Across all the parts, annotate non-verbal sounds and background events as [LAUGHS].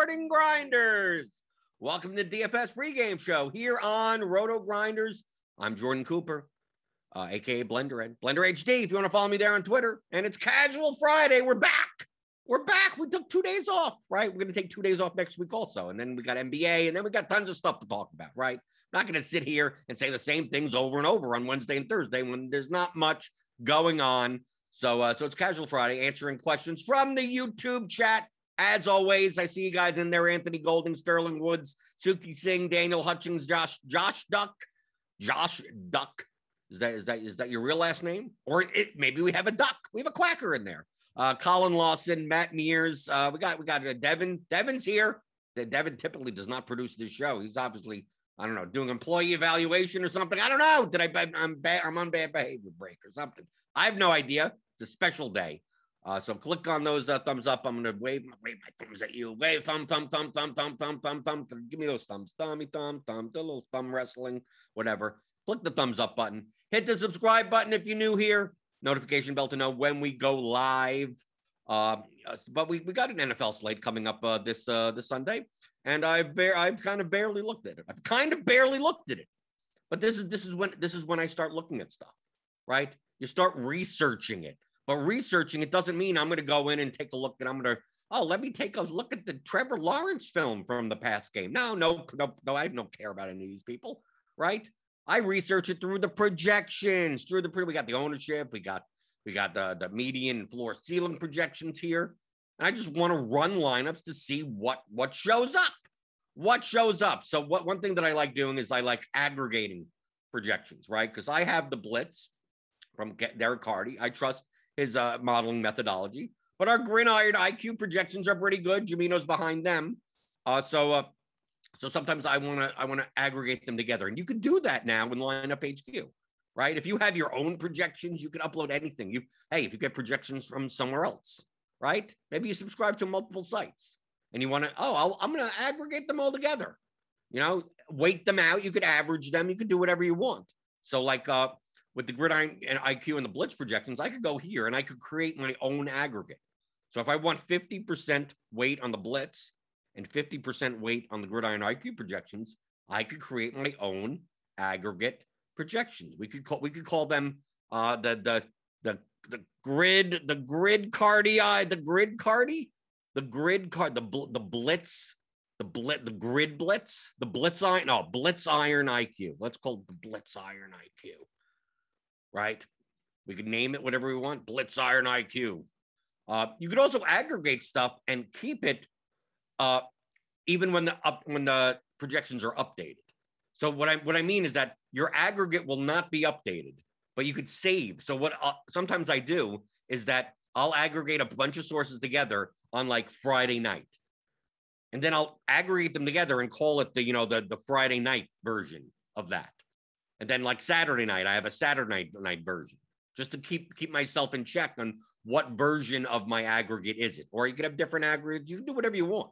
Jordan Grinders. Welcome to the DFS pregame show here on Roto Grinders. I'm Jordan Cooper, uh, aka Blender Ed, Blender HD. If you want to follow me there on Twitter, and it's Casual Friday. We're back. We're back. We took two days off, right? We're going to take two days off next week also, and then we got NBA, and then we got tons of stuff to talk about, right? not going to sit here and say the same things over and over on Wednesday and Thursday when there's not much going on. So, uh, so it's Casual Friday, answering questions from the YouTube chat. As always, I see you guys in there: Anthony Golding, Sterling Woods, Suki Singh, Daniel Hutchings, Josh, Josh Duck, Josh Duck. Is that is that is that your real last name? Or it, maybe we have a duck. We have a quacker in there. Uh, Colin Lawson, Matt Mears. Uh, we got we got uh, Devin. Devin's here. Devin typically does not produce this show. He's obviously I don't know, doing employee evaluation or something. I don't know. Did I? I'm bad. I'm on bad behavior break or something. I have no idea. It's a special day. Uh, so click on those uh, thumbs up. I'm gonna wave wave my thumbs at you. Wave thumb thumb thumb thumb thumb thumb thumb thumb. Give me those thumbs. Thummy thumb thumb. The little thumb wrestling, whatever. Click the thumbs up button. Hit the subscribe button if you're new here. Notification bell to know when we go live. Uh, but we, we got an NFL slate coming up uh, this uh, this Sunday and I bear I've kind of barely looked at it. I've kind of barely looked at it. But this is this is when this is when I start looking at stuff, right? You start researching it. But researching it doesn't mean I'm going to go in and take a look and I'm going to oh, let me take a look at the Trevor Lawrence film from the past game. No, no, no, no, I don't care about any of these people, right? I research it through the projections, through the we got the ownership, we got we got the the median floor ceiling projections here. And I just want to run lineups to see what what shows up. What shows up. So what one thing that I like doing is I like aggregating projections, right? Because I have the blitz from Derek Carty. I trust his uh, modeling methodology. But our gridiron IQ projections are pretty good. Jamino's behind them. Uh, so uh, so sometimes I want to I want to aggregate them together, and you can do that now in Lineup HQ, right? If you have your own projections, you can upload anything. You hey, if you get projections from somewhere else, right? Maybe you subscribe to multiple sites and you want to, oh, i am going to aggregate them all together. You know, weight them out. You could average them. You could do whatever you want. So, like uh, with the gridiron and IQ and the blitz projections, I could go here and I could create my own aggregate. So, if I want 50% weight on the blitz and 50% weight on the gridiron IQ projections, I could create my own aggregate projections. We could call we could call them uh, the the the the grid, the grid cardi, the grid cardi, the grid card, the bl- the blitz, the blitz, the grid blitz, the blitz iron, no, blitz iron IQ. Let's call it the blitz iron IQ. Right? We could name it whatever we want. Blitz iron IQ. Uh, you could also aggregate stuff and keep it uh, even when the up when the projections are updated. So what I what I mean is that your aggregate will not be updated but you could save. So what uh, sometimes I do is that I'll aggregate a bunch of sources together on like Friday night. And then I'll aggregate them together and call it the, you know, the, the Friday night version of that. And then like Saturday night, I have a Saturday night, version just to keep keep myself in check on what version of my aggregate is it. Or you could have different aggregates. You can do whatever you want.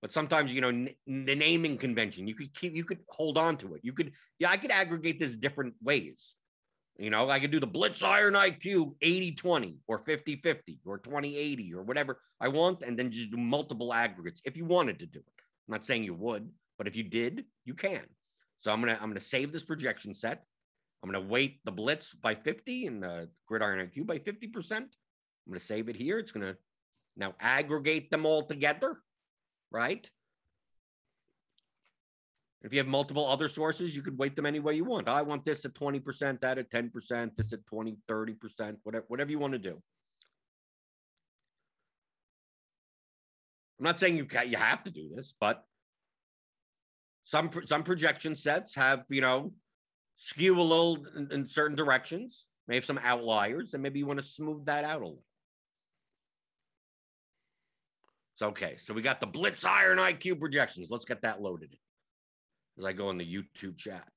But sometimes, you know, n- the naming convention, you could keep, you could hold on to it. You could, yeah, I could aggregate this different ways. You know, I could do the Blitz Iron IQ 80 20 or 50 50 or 20 80 or whatever I want, and then just do multiple aggregates if you wanted to do it. I'm not saying you would, but if you did, you can. So I'm gonna I'm gonna save this projection set. I'm gonna weight the Blitz by 50 and the Gridiron IQ by 50%. I'm gonna save it here. It's gonna now aggregate them all together, right? If you have multiple other sources, you could weight them any way you want. I want this at 20%, that at 10%, this at 20, 30%, whatever, whatever you want to do. I'm not saying you you have to do this, but some some projection sets have, you know, skew a little in, in certain directions, may have some outliers, and maybe you want to smooth that out a little. So okay, so we got the Blitz Iron IQ projections. Let's get that loaded as I go in the YouTube chat.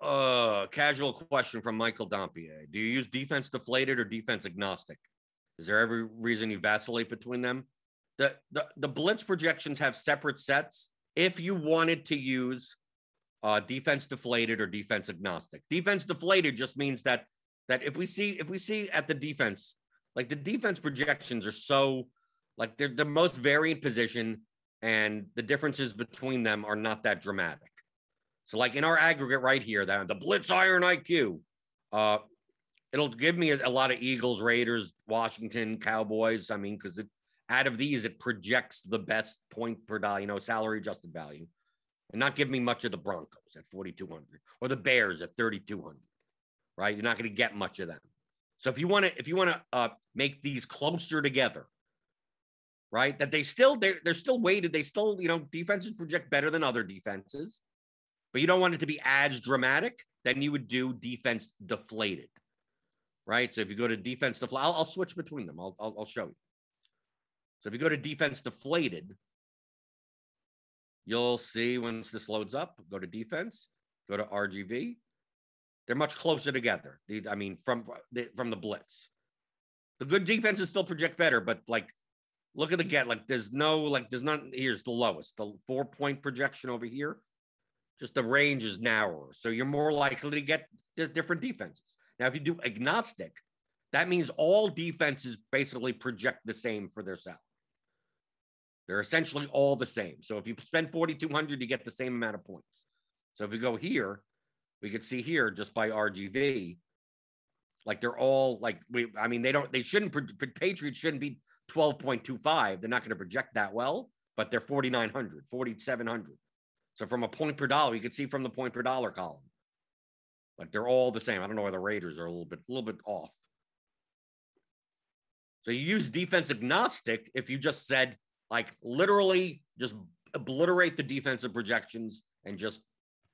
Uh, casual question from Michael Dampier. Do you use defense deflated or defense agnostic? Is there every reason you vacillate between them? The, the, the blitz projections have separate sets if you wanted to use uh, defense deflated or defense agnostic. Defense deflated just means that that if we see if we see at the defense, like the defense projections are so Like they're the most variant position, and the differences between them are not that dramatic. So, like in our aggregate right here, that the Blitz Iron IQ, uh, it'll give me a, a lot of Eagles, Raiders, Washington, Cowboys. I mean, because out of these, it projects the best point per dollar, you know, salary adjusted value, and not give me much of the Broncos at 4,200 or the Bears at 3,200. Right, you're not going to get much of them. So if you want to, if you want to uh, make these closer together, right, that they still they're they're still weighted. They still, you know, defenses project better than other defenses, but you don't want it to be as dramatic. Then you would do defense deflated right? So if you go to defense deflated, I'll, I'll, switch between them. I'll, I'll, I'll show you. So if you go to defense deflated, you'll see once this loads up, go to defense, go to RGV. They're much closer together. I mean, from from the blitz, the good defenses still project better, but like, look at the get. Like, there's no like, there's not. Here's the lowest, the four point projection over here. Just the range is narrower, so you're more likely to get different defenses. Now, if you do agnostic, that means all defenses basically project the same for their salary. They're essentially all the same. So if you spend 4,200, you get the same amount of points. So if we go here, we could see here just by RGV, like they're all like we. I mean, they don't. They shouldn't. Patriots shouldn't be 12.25. They're not going to project that well, but they're 4,900, 4,700. So from a point per dollar, you can see from the point per dollar column, like they're all the same. I don't know why the Raiders are a little bit, a little bit off. So you use defense agnostic if you just said like literally just obliterate the defensive projections and just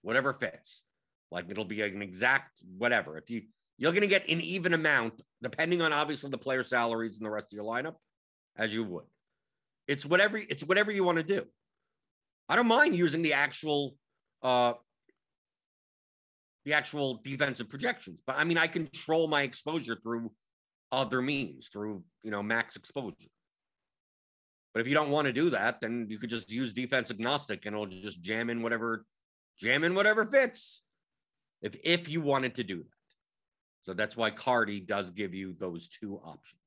whatever fits. Like it'll be an exact whatever. If you you're going to get an even amount depending on obviously the player salaries and the rest of your lineup, as you would. It's whatever it's whatever you want to do. I don't mind using the actual uh the actual defensive projections, but I mean I control my exposure through other means, through you know max exposure. But if you don't want to do that, then you could just use defense agnostic and it'll just jam in whatever, jam in whatever fits. If if you wanted to do that. So that's why Carty does give you those two options.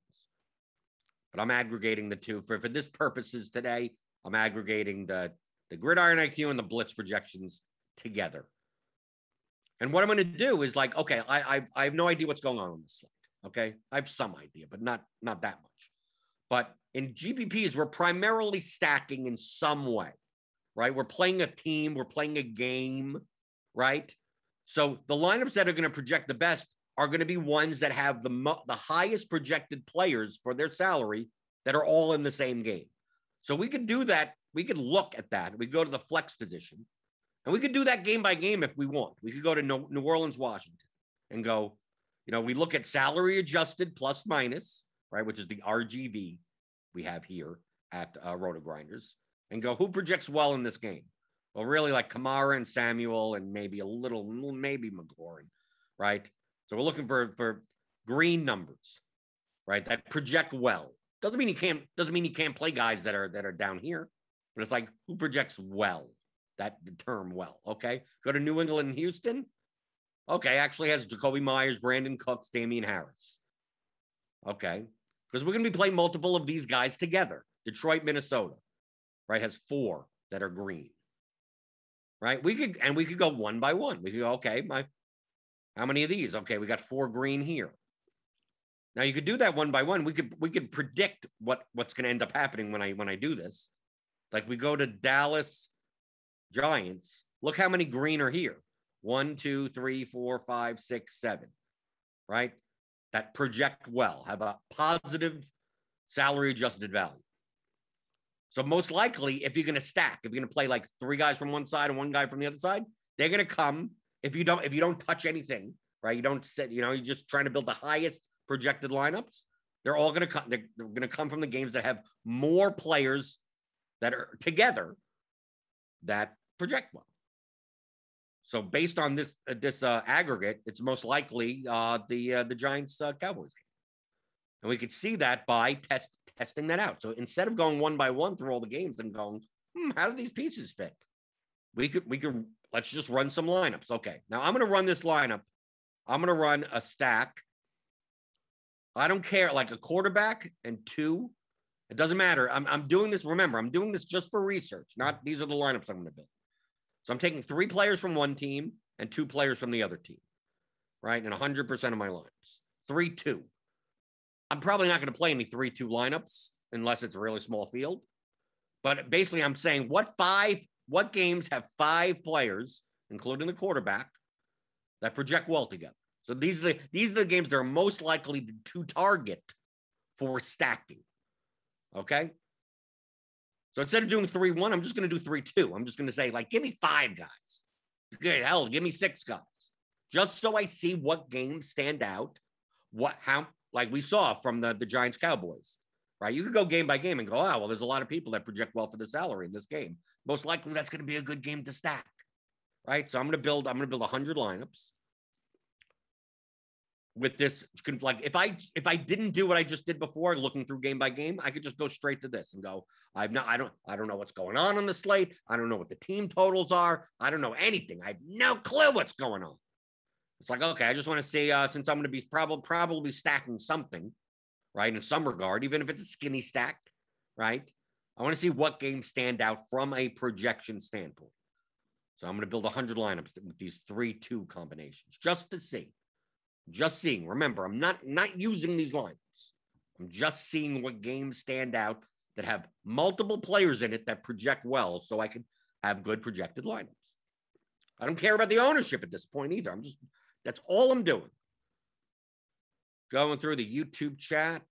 But I'm aggregating the two for, for this purposes today. I'm aggregating the the gridiron IQ and the blitz projections together. And what I'm going to do is like, okay, I, I I have no idea what's going on on this slide. Okay, I have some idea, but not not that much. But in GPPs, we're primarily stacking in some way, right? We're playing a team, we're playing a game, right? So the lineups that are going to project the best are going to be ones that have the mo- the highest projected players for their salary that are all in the same game. So we could do that. We could look at that. We go to the flex position, and we could do that game by game if we want. We could go to New Orleans, Washington, and go. You know, we look at salary adjusted plus minus, right, which is the RGV we have here at uh, Roto Grinders and go, who projects well in this game? Well, really like Kamara and Samuel and maybe a little, maybe McLaurin, right? So we're looking for for green numbers, right? That project well. Doesn't mean you can't doesn't mean you can't play guys that are that are down here, but it's like who projects well. That term well. Okay, go to New England and Houston. Okay, actually has Jakobi Meyers, Brandin Cooks, Damien Harris. Okay, because we're going to be playing multiple of these guys together. Detroit, Minnesota, right, has four that are green. Right? We could and we could go one by one. We could go, okay, my how many of these? Okay, we got four green here. Now you could do that one by one. We could we could predict what what's going to end up happening when I when I do this. Like we go to Dallas Giants. Look how many green are here. One, two, three, four, five, six, seven. Right? That project well, have a positive salary adjusted value. So most likely, if you're going to stack, if you're going to play like three guys from one side and one guy from the other side, they're going to come. If you don't, if you don't touch anything, right? You don't sit. You know, you're just trying to build the highest projected lineups. They're all going to come. They're, they're going to come from the games that have more players that are together that project well. So based on this uh, this uh, aggregate, it's most likely uh, the uh, the Giants uh, Cowboys game, and we could see that by test testing that out. So instead of going one by one through all the games and going, hmm, how do these pieces fit? We could we could let's just run some lineups. Okay, now I'm going to run this lineup. I'm going to run a stack. I don't care, like a quarterback and two It doesn't matter. I'm, I'm doing this. Remember, I'm doing this just for research, not these are the lineups I'm going to build. So I'm taking three players from one team and two players from the other team, right? And 100% of my lineups. 3 2. I'm probably not going to play any 3 2 lineups unless it's a really small field. But basically, I'm saying what five, what games have five players, including the quarterback, that project well together. So these are the these are the games that are most likely to target for stacking. Okay. So instead of doing three one, I'm just going to do three two. I'm just going to say like, give me five guys. Good hell, give me six guys, just so I see what games stand out. What how like we saw from the the Giants Cowboys, right? You could go game by game and go, oh well, there's a lot of people that project well for the salary in this game. Most likely, that's going to be a good game to stack, right? So I'm going to build. I'm going to build hundred lineups with this like if i if i didn't do what i just did before looking through game by game i could just go straight to this and go i've not i don't i don't know what's going on on the slate. I don't know what the team totals are. I don't know anything. I have no clue what's going on. It's like okay i just want to see uh since i'm going to be probably probably stacking something right in some regard even if it's a skinny stack right i want to see what games stand out from a projection standpoint. So i'm going to build 100 lineups with these three two combinations just to see just seeing. Remember, I'm not not using these lines. I'm just seeing what games stand out that have multiple players in it that project well, so I can have good projected lineups. I don't care about the ownership at this point either. I'm just that's all I'm doing. Going through the YouTube chat.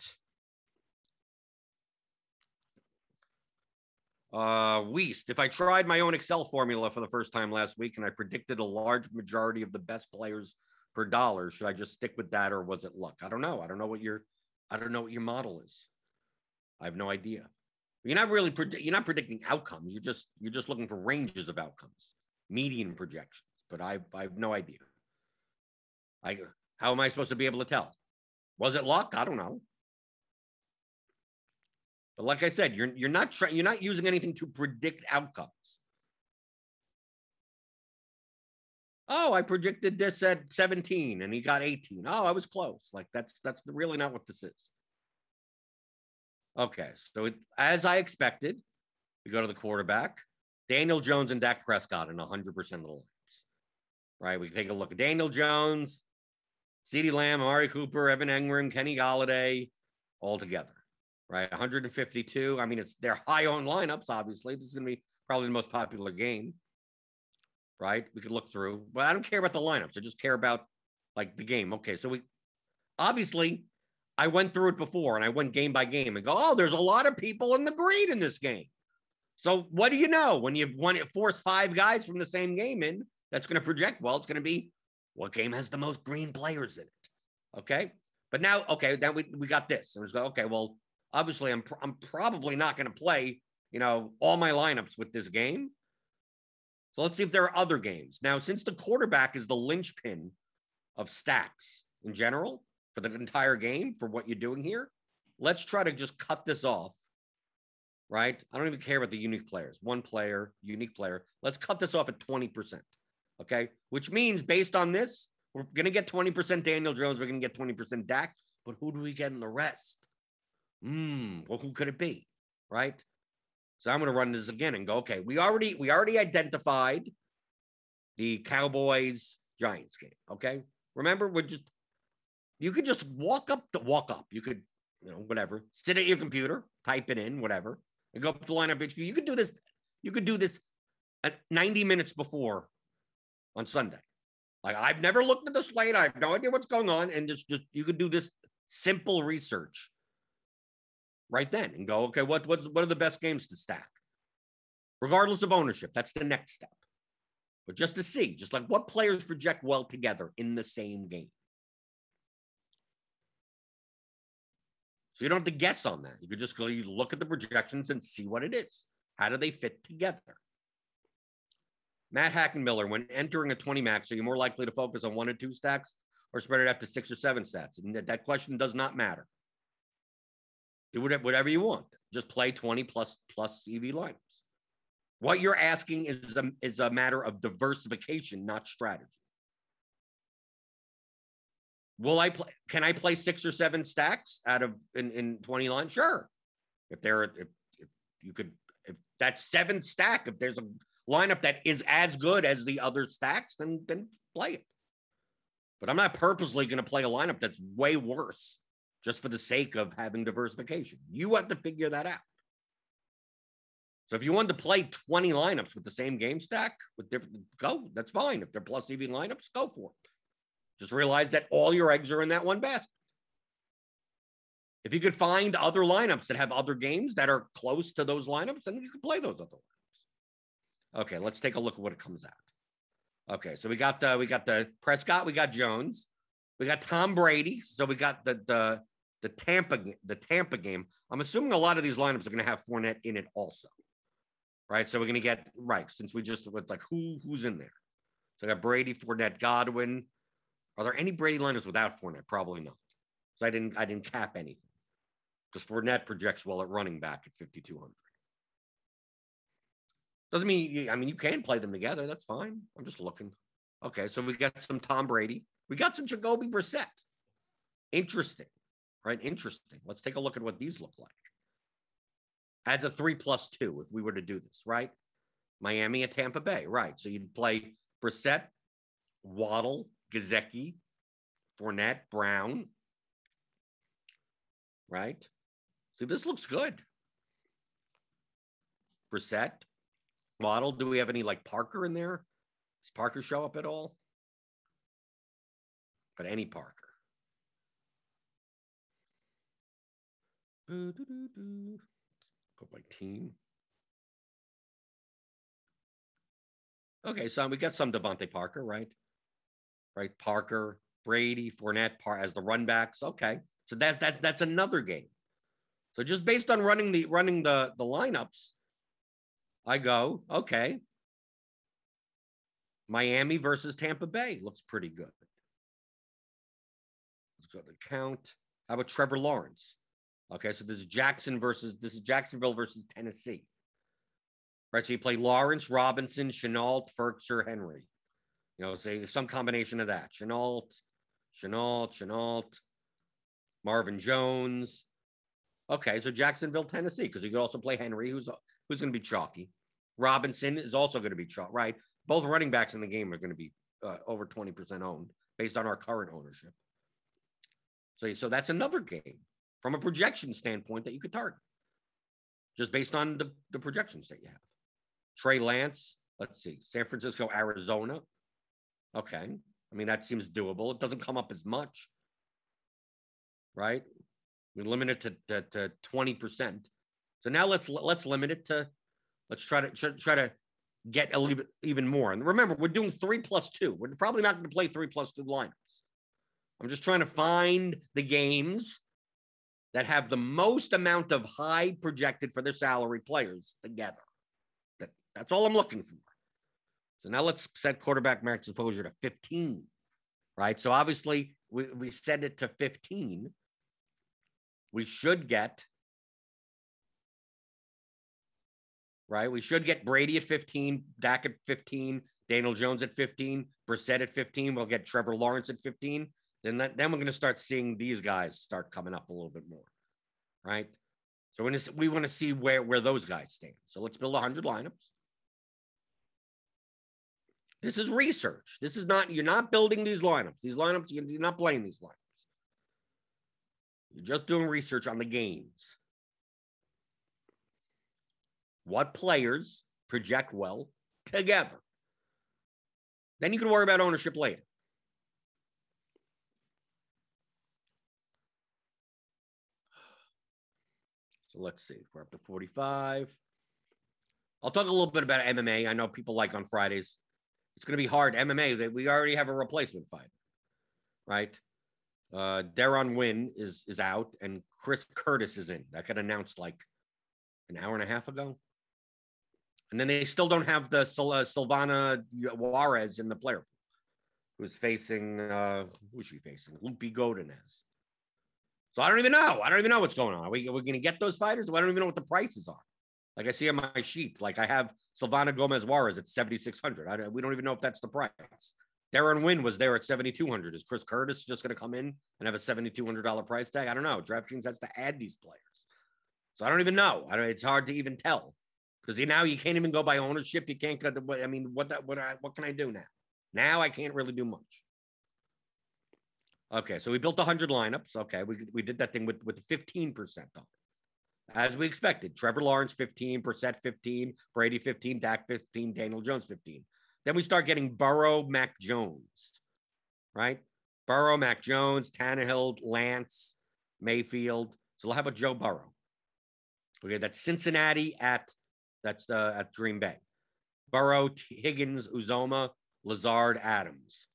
Uh, Weast, if I tried my own Excel formula for the first time last week and I predicted a large majority of the best players per dollar. Should I just stick with that or was it luck? I don't know. I don't know what your I don't know what your model is. I have no idea. You're not really predi- you're not predicting outcomes. You're just you're just looking for ranges of outcomes, median projections. But I I have no idea. I how am I supposed to be able to tell? Was it luck? I don't know. But like I said, you're you're not trying you're not using anything to predict outcomes. Oh, I predicted this at 17 and he got 18. Oh, I was close. Like that's that's really not what this is. Okay, so it, as I expected, we go to the quarterback, Daniel Jones and Dak Prescott in 100% of the lineups. Right, we take a look at Daniel Jones, CeeDee Lamb, Amari Cooper, Evan Engram, Kenny Golladay, all together. Right, 152. I mean, it's they're high owned lineups. Obviously, this is going to be probably the most popular game right? We could look through, but I don't care about the lineups. I just care about like the game. Okay, so we obviously I went through it before and I went game by game and go, oh, there's a lot of people in the green in this game. So what do you know when you want to force five guys from the same game in? That's going to project well. It's going to be what game has the most green players in it. Okay, but now okay, now we we got this and it's go okay. Well, obviously I'm I'm probably not going to play you know all my lineups with this game. So let's see if there are other games. Now, since the quarterback is the linchpin of stacks in general for the entire game for what you're doing here, let's try to just cut this off. Right? I don't even care about the unique players. One player, unique player. Let's cut this off at 20%. Okay. Which means based on this, we're going to get 20% Daniel Jones. We're going to get 20% Dak. But who do we get in the rest? Hmm. Well, who could it be? Right? So I'm going to run this again and go, okay, we already we already identified the Cowboys Giants game. Okay. Remember, we're just you could just walk up to walk up. You could, you know, whatever, sit at your computer, type it in, whatever, and go up the lineup. You could do this, you could do this at 90 minutes before on Sunday. Like I've never looked at the slate. I have no idea what's going on. And just just you could do this simple research right then and go, okay, what what's what are the best games to stack? Regardless of ownership, that's the next step. But just to see, just like what players project well together in the same game. So you don't have to guess on that. You could just go, you look at the projections and see what it is. How do they fit together? Matt Hackenmiller, when entering a 20 max, are you more likely to focus on one or two stacks or spread it out to six or seven stacks? And that, that question does not matter. Do whatever you want. Just play 20 plus plus EV lineups. What you're asking is a, is a matter of diversification, not strategy. Will I play? Can I play six or seven stacks out of in, in 20 lines? Sure. If there, if, if you could, if that seventh stack, if there's a lineup that is as good as the other stacks, then then play it. But I'm not purposely going to play a lineup that's way worse just for the sake of having diversification. You have to figure that out. So if you wanted to play 20 lineups with the same game stack with different go, that's fine. If they're plus EV lineups, go for it. Just realize that all your eggs are in that one basket. If you could find other lineups that have other games that are close to those lineups, then you can play those other lineups. Okay, let's take a look at what it comes out. Okay, so we got the we got the Prescott, we got Jones, we got Tom Brady. So we got the the the Tampa the Tampa game. I'm assuming a lot of these lineups are going to have Fournette in it also, right? So we're going to get right since we just was like who who's in there. So I got Brady, Fournette, Godwin. Are there any Brady lineups without Fournette? Probably not. So I didn't I didn't cap anything because Fournette projects well at running back at 5,200. Doesn't mean, I mean, you can play them together. That's fine. I'm just looking. Okay, so we got some Tom Brady. We got some Jacoby Brissett. Interesting, right? Interesting. Let's take a look at what these look like. As a three plus two, if we were to do this, right? Miami and Tampa Bay, right? So you'd play Brissett, Waddle, Gesicki, Fournette, Brown, right? See, this looks good. Brissett, Waddle. Do we have any like Parker in there? Does Parker show up at all? But any Parker. Go by team. Okay, so we got some DeVante Parker, right? Right, Parker, Brady, Fournette, Par as the run backs. Okay, so that that that's another game. So just based on running the running the the lineups, I go, okay. Miami versus Tampa Bay looks pretty good. Let's go to count. How about Trevor Lawrence? Okay, so this is Jackson versus this is Jacksonville versus Tennessee. Right, so you play Lawrence, Robinson, Shenault, Firkser, Henry. You know, say some combination of that. Shenault, Shenault, Shenault, Marvin Jones, Okay, so Jacksonville, Tennessee, because you could also play Henry, who's who's going to be chalky. Robinson is also going to be chalk, right? Both running backs in the game are going to be uh, over 20% owned based on our current ownership. So, so that's another game from a projection standpoint that you could target just based on the, the projections that you have. Trey Lance, let's see, San Francisco, Arizona. Okay. I mean, that seems doable. It doesn't come up as much, right? We limit it to, to, to 20%. So now let's let's limit it to let's try to try, try to get a little bit even more. And remember, we're doing three plus two. We're probably not going to play three plus two lineups. I'm just trying to find the games that have the most amount of high projected for their salary players together. That, that's all I'm looking for. So now let's set quarterback max exposure to 15, right? So obviously we, we set it to 15 we should get right? We should get Brady at 15, Dak at 15, Daniel Jones at 15, Brissett at 15. We'll get Trevor Lawrence at 15. Then that, then we're going to start seeing these guys start coming up a little bit more, right? So we want to see where where those guys stand. So let's build 100 lineups. This is research. This is not you're not building these lineups. These lineups you're not playing these lineups. You're just doing research on the games. What players project well together? Then you can worry about ownership later. So let's see. We're up to 45. I'll talk a little bit about MMA. I know people like on Fridays. It's going to be hard. MMA, we already have a replacement fight, right? Uh, Deron Winn is is out, and Chris Curtis is in. That got announced like an hour and a half ago. And then they still don't have the uh, Silvana Juarez in the player who's facing uh who's she facing? Loopy Godinez. So I don't even know. I don't even know what's going on. Are we, are we going to get those fighters? I don't even know what the prices are. Like I see on my sheet, like I have Silvana Gomez Juarez at 7,600. we don't even know if that's the price. Deron Winn was there at 7,200. Is Chris Curtis just going to come in and have a $7,200 price tag? I don't know. DraftKings has to add these players. So I don't even know. I don't, it's hard to even tell because now you can't even go by ownership. You can't go. To, I mean, what that what I what can I do now? Now I can't really do much. Okay, so we built 100 lineups. Okay, we, we did that thing with, with 15% on it. As we expected, Trevor Lawrence 15, Brissett 15, Brady 15, Dak 15, Daniel Jones 15. Then we start getting Burrow, Mac Jones, right? Burrow, Mac Jones, Tannehill, Lance, Mayfield. So we'll have a Joe Burrow. Okay, that's Cincinnati at that's uh, at Green Bay. Burrow, Higgins, Uzomah, Lazard, Adams.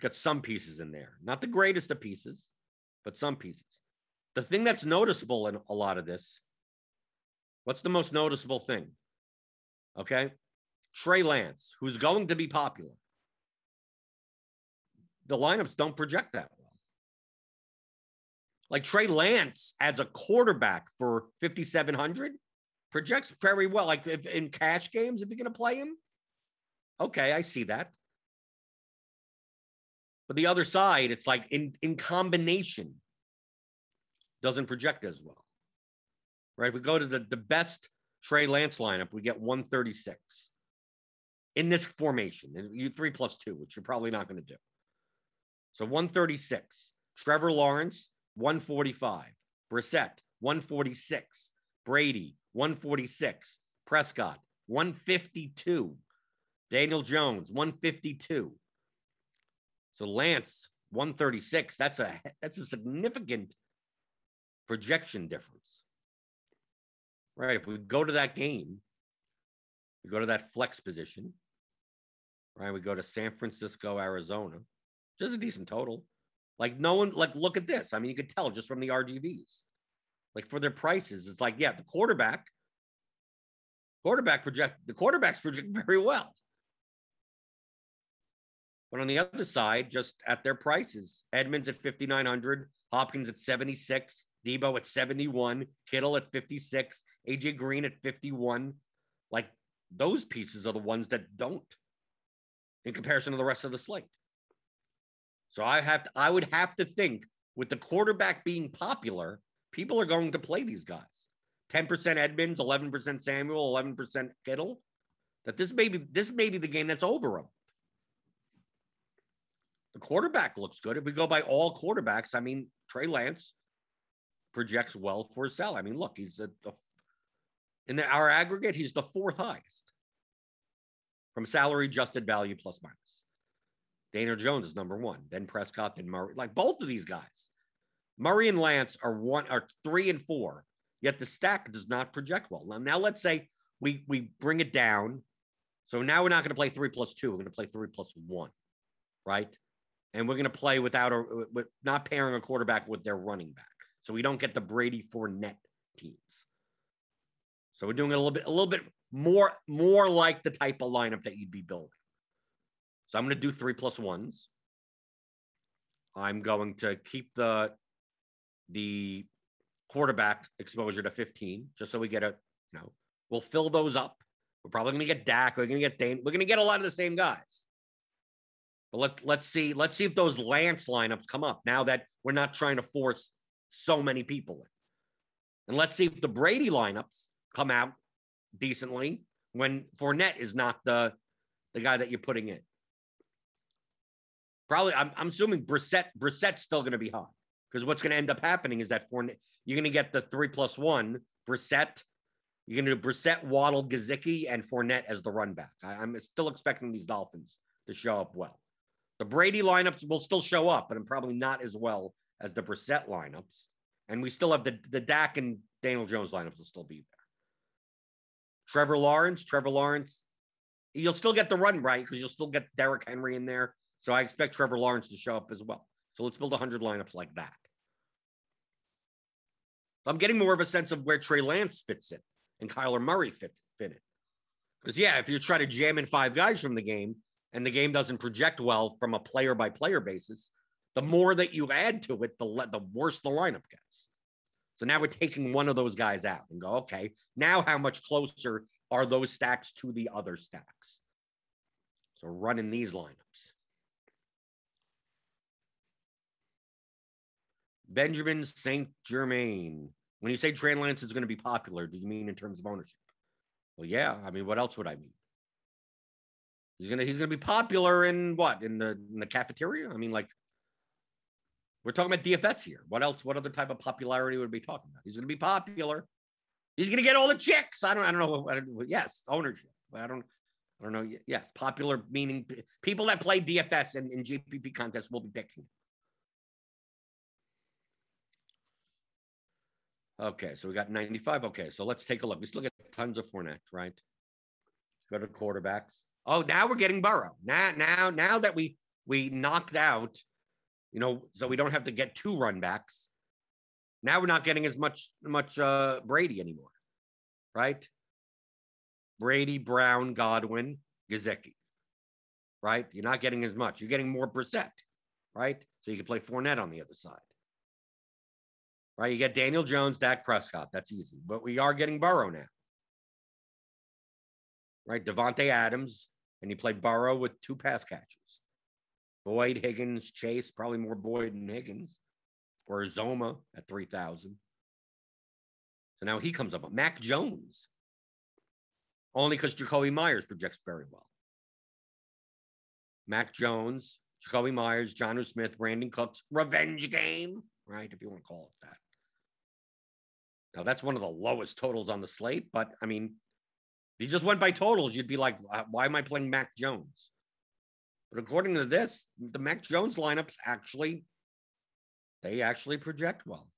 Got some pieces in there. Not the greatest of pieces, but some pieces. The thing that's noticeable in a lot of this, what's the most noticeable thing? Okay. Trey Lance, who's going to be popular. The lineups don't project that well. Like Trey Lance as a quarterback for 5,700 projects very well. Like if, in cash games, if you're going to play him, okay, I see that. But the other side, it's like in, in combination, doesn't project as well. Right? If we go to the, the best Trey Lance lineup, we get 136 in this formation. You three plus two, which you're probably not going to do. So 136. Trevor Lawrence, 145. Brissett, 146. Brady, 146. Prescott, 152. Daniel Jones, 152. So Lance 136. That's a that's a significant projection difference. Right. If we go to that game, we go to that flex position. Right. We go to San Francisco, Arizona. Just a decent total. Like no one, like look at this. I mean, you could tell just from the RGVs. Like for their prices, it's like, yeah, the quarterback, quarterback project, the quarterbacks project very well. But on the other side, just at their prices, Edmonds at 5,900, Hopkins at 76, Deebo at 71, Kittle at 56, AJ Green at 51. Like those pieces are the ones that don't in comparison to the rest of the slate. So I have to, I would have to think with the quarterback being popular, people are going to play these guys. 10% Edmonds, 11% Samuel, 11% Kittle. That this may be this may be the game that's over them. The quarterback looks good. If we go by all quarterbacks, I mean, Trey Lance projects well for a sell. I mean, look, he's a, the in the, our aggregate, he's the fourth highest from salary adjusted value plus minus. Daniel Jones is number one, then Prescott, then Murray. Like both of these guys, Murray and Lance are one, are three and four. Yet the stack does not project well. Now, now let's say we we bring it down. So now we're not going to play three plus two. We're going to play three plus one, right? And we're going to play without a with not pairing a quarterback with their running back, so we don't get the Brady Fournette teams. So we're doing a little bit a little bit more more like the type of lineup that you'd be building. So I'm going to do three plus ones. I'm going to keep the the quarterback exposure to 15, just so we get a you know we'll fill those up. We're probably going to get Dak. We're going to get Dane. We're going to get a lot of the same guys. But let, let's see. Let's see if those Lance lineups come up now that we're not trying to force so many people in. And let's see if the Brady lineups come out decently when Fournette is not the, the guy that you're putting in. Probably, I'm, I'm assuming Brissett, Brissett's still going to be hot because what's going to end up happening is that Fournette, you're going to get the three plus one, Brissett. You're going to do Brissett, Waddle, Gesicki, and Fournette as the run back. I, I'm still expecting these Dolphins to show up well. The Brady lineups will still show up, but probably not as well as the Brissett lineups. And we still have the, the Dak and Daniel Jones lineups will still be there. Trevor Lawrence, Trevor Lawrence, you'll still get the run right because you'll still get Derrick Henry in there. So I expect Trevor Lawrence to show up as well. So let's build 100 lineups like that. I'm getting more of a sense of where Trey Lance fits in and Kyler Murray fit, fit in. Because, yeah, if you try to jam in five guys from the game, and the game doesn't project well from a player by player basis, the more that you add to it, the, le- the worse the lineup gets. So now we're taking one of those guys out and go, okay, now how much closer are those stacks to the other stacks? So running these lineups. Benjamin St. Germain. When you say Trey Lance is going to be popular, do you mean in terms of ownership? Well, yeah. I mean, what else would I mean? He's gonna he's gonna be popular in what in the in the cafeteria? I mean, like we're talking about DFS here. What else? What other type of popularity would we be talking about? He's gonna be popular. He's gonna get all the chicks. I don't I don't know. I don't, yes, ownership. I don't I don't know. Yes, popular meaning people that play DFS and in, in GPP contests will be picking. Okay, so we got 95. Okay, so let's take a look. We still get tons of Fournette, right? Go to quarterbacks. Oh, now we're getting Burrow. Now, now, now that we we knocked out, you know, so we don't have to get two run backs. Now we're not getting as much much uh Brady anymore, right? Brady, Brown, Godwin, Gesicki, right? You're not getting as much. You're getting more Brissett, right? So you can play Fournette on the other side right? You get Daniel Jones, Dak Prescott. That's easy. But we are getting Burrow now, right? Davante Adams, and you play Burrow with two pass catches. Boyd, Higgins, Chase, probably more Boyd than Higgins, or Zoma at 3,000. So now he comes up. Mac Jones, only because Jakobi Meyers projects very well. Mac Jones, Jakobi Meyers, Jonnu Smith, Brandin Cooks, revenge game, right? If you want to call it that. Now, that's one of the lowest totals on the slate, but I mean, if you just went by totals, you'd be like, why am I playing Mac Jones? But according to this, the Mac Jones lineups actually, they actually project well.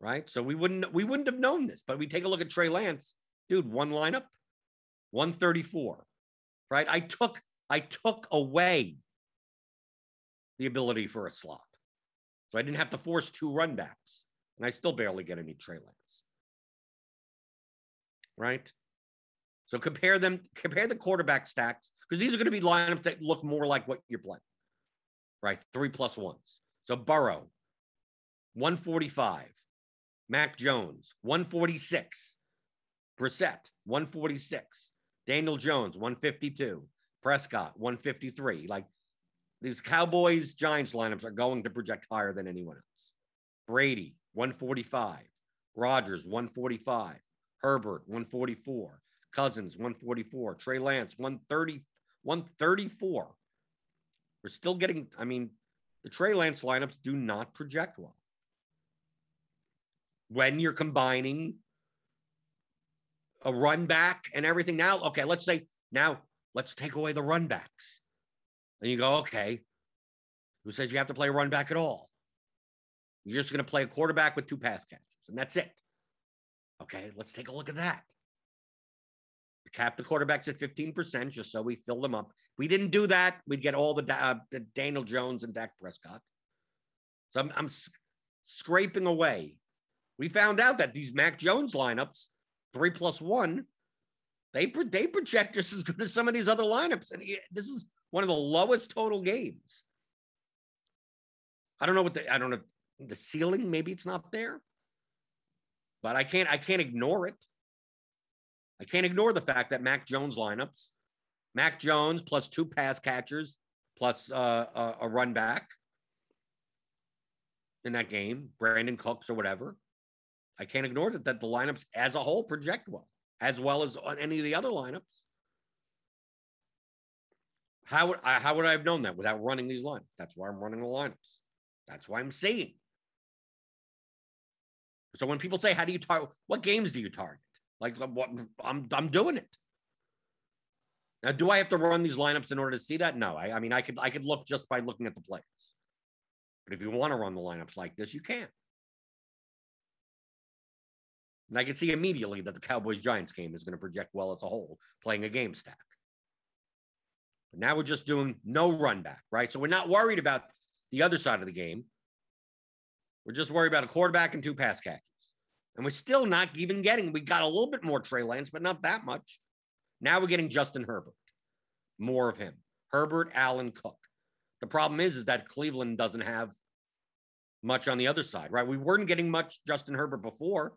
Right. So we wouldn't we wouldn't have known this, but we take a look at Trey Lance. Dude, one lineup, 134. Right. I took I took away the ability for a slot. So I didn't have to force two run backs and I still barely get any Trey Lance. Right? So compare them, compare the quarterback stacks, because these are going to be lineups that look more like what you're playing. Right? Three plus ones. So Burrow, 145. Mac Jones, 146. Brissett, 146. Daniel Jones, 152. Prescott, 153. Like these Cowboys Giants lineups are going to project higher than anyone else. Brady, 145. Rodgers, 145. Herbert, 144. Cousins, 144. Trey Lance, 130, 134. We're still getting, I mean, the Trey Lance lineups do not project well. When you're combining a run back and everything now, okay, let's say now let's take away the run backs. And you go, okay, who says you have to play a run back at all? You're just going to play a quarterback with two pass catchers, and that's it. Okay, let's take a look at that. Cap the quarterbacks at 15% just so we fill them up. If we didn't do that, we'd get all the, uh, the Daniel Jones and Dak Prescott. So I'm, I'm scraping away. We found out that these Mac Jones lineups, three plus one, they, they project just as good as some of these other lineups. And this is one of the lowest total games. I don't know what the, I don't know the ceiling maybe it's not there but i can't i can't ignore it i can't ignore the fact that mac jones lineups mac jones plus two pass catchers plus uh, a, a run back in that game Brandin cooks or whatever i can't ignore that that the lineups as a whole project well as well as on any of the other lineups how would I, how would I have known that without running these lineups? That's why I'm running the lineups. That's why I'm saying so when people say, "How do you target? What games do you target?" Like, what I'm I'm doing it. Now, do I have to run these lineups in order to see that? No. I, I mean, I could I could look just by looking at the players. But if you want to run the lineups like this, you can. And I can see immediately that the Cowboys Giants game is going to project well as a whole, playing a game stack. But now we're just doing no run back, right? So we're not worried about the other side of the game. We're just worried about a quarterback and two pass catches. And we're still not even getting, we got a little bit more Trey Lance, but not that much. Now we're getting Justin Herbert, more of him. Herbert, Allen, Cook. The problem is, is that Cleveland doesn't have much on the other side, right? We weren't getting much Justin Herbert before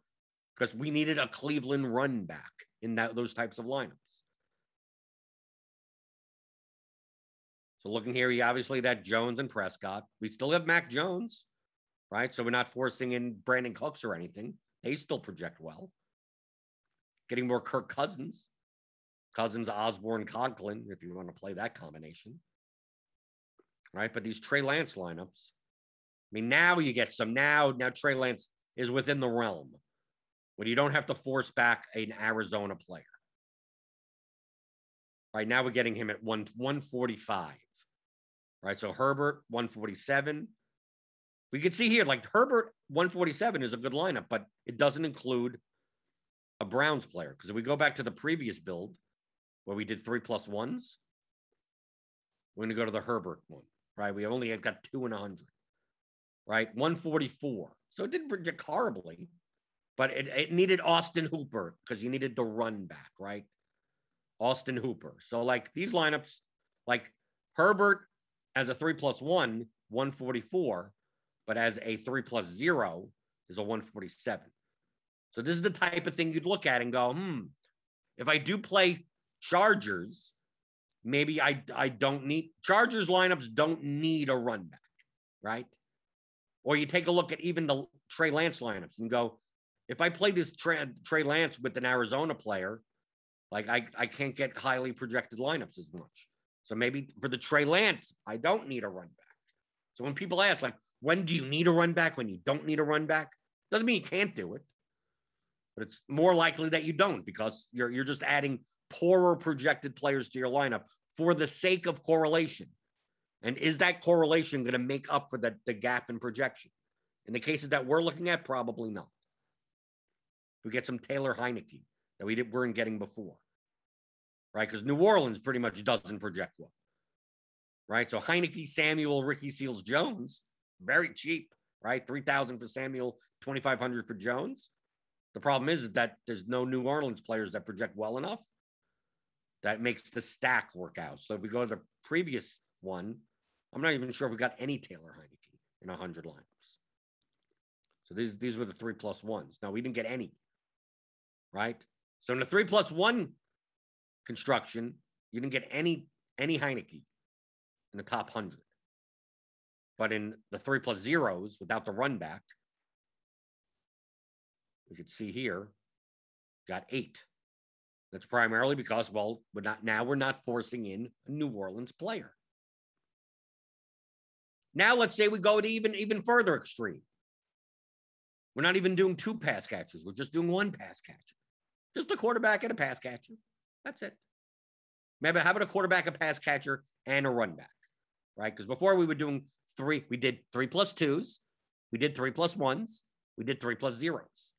because we needed a Cleveland run back in that those types of lineups. So looking here, he obviously that Jones and Prescott. We still have Mac Jones. Right? So we're not forcing in Brandin Cooks or anything. They still project well. Getting more Kirk Cousins, Cousins, Osborn, Conklin, if you want to play that combination, right? But these Trey Lance lineups, I mean, now you get some. Now, now Trey Lance is within the realm when you don't have to force back an Arizona player. Right now, we're getting him at one 145. Right. So Herbert, 147. We can see here, like Herbert, 147 is a good lineup, but it doesn't include a Browns player. Because if we go back to the previous build where we did three plus ones, we're going to go to the Herbert one, right? We only had got two and a hundred, right? 144. So it didn't project horribly, but it, it needed Austin Hooper because you needed the run back, right? Austin Hooper. So like these lineups, like Herbert as a three plus one, 144, but as a three plus zero is a 147. So this is the type of thing you'd look at and go, hmm, if I do play Chargers, maybe I I don't need Chargers lineups don't need a run back, right? Or you take a look at even the Trey Lance lineups and go, if I play this Trey, Trey Lance with an Arizona player, like I, I can't get highly projected lineups as much. So maybe for the Trey Lance, I don't need a run back. So when people ask, like, when do you need a run back? When you don't need a run back, doesn't mean you can't do it, but it's more likely that you don't because you're you're just adding poorer projected players to your lineup for the sake of correlation. And is that correlation going to make up for the, the gap in projection? In the cases that we're looking at, probably not. We get some Taylor Heinicke that we did, weren't getting before, right? Because New Orleans pretty much doesn't project well, right? So Heinicke, Samuel, Ricky Seals, Jones, very cheap, right? 3000 for Samuel, 2500 for Jones. The problem is that there's no New Orleans players that project well enough. That makes the stack work out. So if we go to the previous one, I'm not even sure if we got any Taylor Heinicke in 100 lineups. So these, these were the three plus ones. Now we didn't get any, right? So in the three plus one construction, you didn't get any any Heinicke in the top 100. But in the three plus zeros without the run back, we could see here, got eight. That's primarily because, well, we're not now we're not forcing in a New Orleans player. Now let's say we go to even even further extreme. We're not even doing two pass catchers. We're just doing one pass catcher. Just a quarterback and a pass catcher. That's it. Maybe how about a quarterback, a pass catcher, and a run back, right? Because before we were doing three, we did three plus twos, we did three plus ones, we did three plus zeros.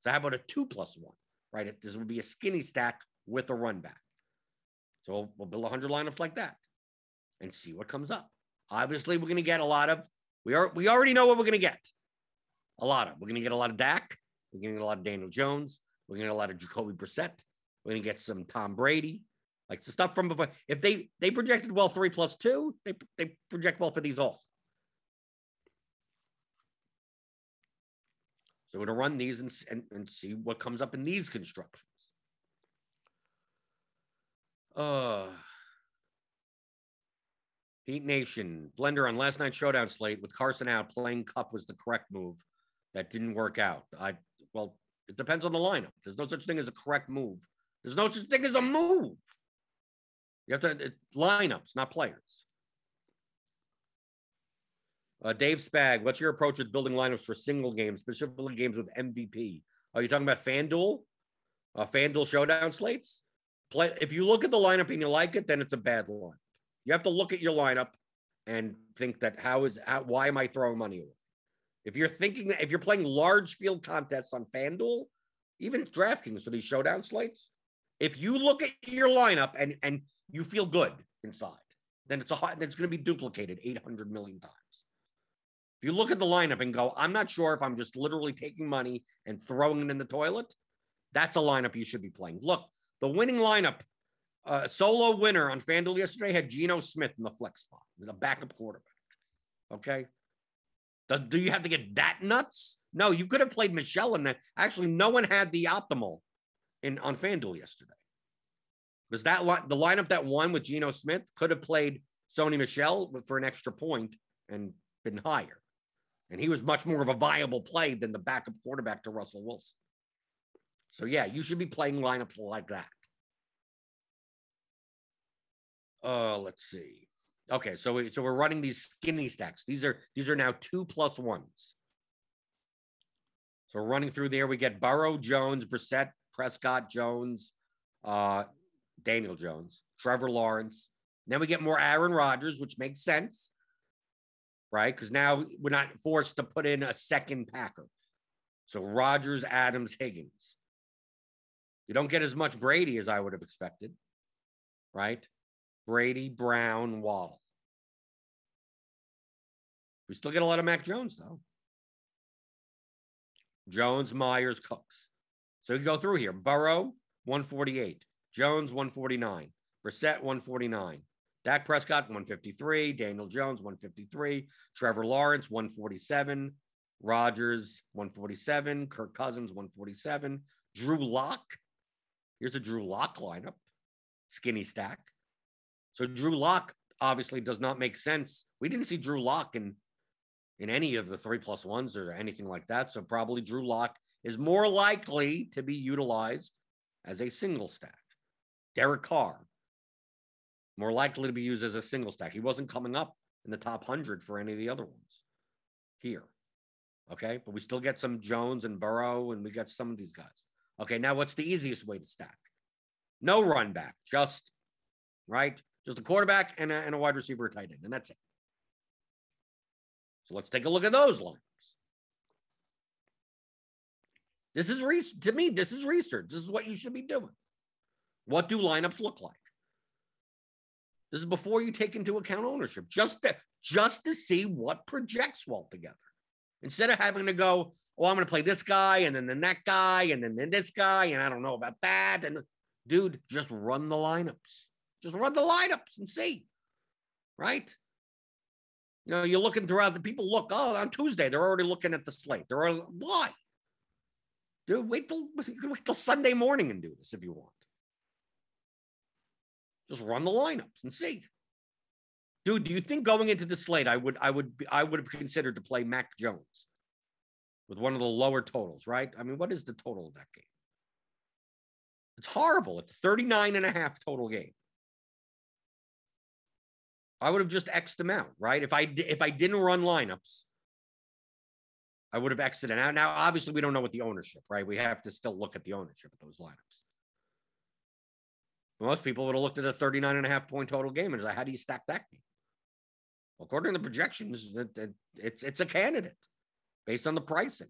So how about a two plus one, right? This would be a skinny stack with a run back. So we'll, build 100 lineups like that and see what comes up. Obviously, we're going to get a lot of, we are, we already know what we're going to get. A lot of, we're going to get a lot of Dak. We're going to get a lot of Daniel Jones. We're going to get a lot of Jacoby Brissett. We're going to get some Tom Brady, like the stuff from before. If they they projected well three plus two, they they project well for these also. So we're going to run these and, and, and see what comes up in these constructions. Uh, Heat Nation, Blender on last night's showdown slate with Carson out, playing Kupp was the correct move. That didn't work out. I well, it depends on the lineup. There's no such thing as a correct move. There's no such thing as a move. You have to it, lineups, not players. Uh, Dave Spag, what's your approach with building lineups for single games, specifically games with MVP? Are you talking about FanDuel? Uh, FanDuel showdown slates? Play if you look at the lineup and you like it, then it's a bad line. You have to look at your lineup and think that how is how, why am I throwing money away? If you're thinking that if you're playing large field contests on FanDuel, even DraftKings for these showdown slates, if you look at your lineup and and you feel good inside, then it's a hot, it's going to be duplicated 800 million times. If you look at the lineup and go, I'm not sure if I'm just literally taking money and throwing it in the toilet, that's a lineup you should be playing. Look, the winning lineup, uh, solo winner on FanDuel yesterday had Geno Smith in the flex spot, the backup quarterback. Okay. Do, do you have to get that nuts? No, you could have played Michel in that. Actually, no one had the optimal in on FanDuel yesterday. Because that li- the lineup that won with Geno Smith could have played Sony Michel for an extra point and been higher. And he was much more of a viable play than the backup quarterback to Russell Wilson. So, yeah, you should be playing lineups like that. Uh, let's see. Okay, so we, so we're running these skinny stacks. These are these are now two plus ones. So running through there, we get Burrow, Jones, Brissett, Prescott, Jones, uh, Daniel Jones, Trevor Lawrence. Then we get more Aaron Rodgers, which makes sense, right? Because now we're not forced to put in a second Packer. So Rodgers, Adams, Higgins. You don't get as much Brady as I would have expected, right? Brady, Brown, Waddle. We still get a lot of Mac Jones, though. Jones, Meyers, Cooks. So we go through here. Burrow, 148. Jones, 149. Brissett, 149. Dak Prescott, 153. Daniel Jones, 153. Trevor Lawrence, 147. Rodgers, 147. Kirk Cousins, 147. Drew Lock. Here's a Drew Lock lineup. Skinny stack. So Drew Lock obviously does not make sense. We didn't see Drew Lock in in any of the three plus ones or anything like that. So probably Drew Lock is more likely to be utilized as a single stack. Derek Carr, more likely to be used as a single stack. He wasn't coming up in the top 100 for any of the other ones here. Okay. But we still get some Jones and Burrow, and we got some of these guys. Okay. Now, what's the easiest way to stack? No run back, just right? Just a quarterback and a, and a wide receiver tight end, and that's it. So let's take a look at those lines. This is re- to me, this is research. This is what you should be doing. What do lineups look like? This is before you take into account ownership, just to just to see what projects well together. Instead of having to go, oh, I'm going to play this guy and then, then that guy and then, then this guy and I don't know about that. And dude, just run the lineups. Just run the lineups and see, right? You know, you're looking throughout the people look, oh, on Tuesday, they're already looking at the slate. They're already, why? Dude, wait till, wait till Sunday morning and do this if you want. Just run the lineups and see. Dude, do you think going into the slate, I would, I would, be, I would have considered to play Mac Jones with one of the lower totals, right? I mean, what is the total of that game? It's horrible. It's 39 and a half total game. I would have just X'd them out, right? If I if I didn't run lineups, I would have exited out. Now, obviously, we don't know what the ownership, right? We have to still look at the ownership of those lineups. Most people would have looked at a 39 and a half point total game and say, how do you stack that game? According to the projections, it, it, it's it's a candidate based on the pricing.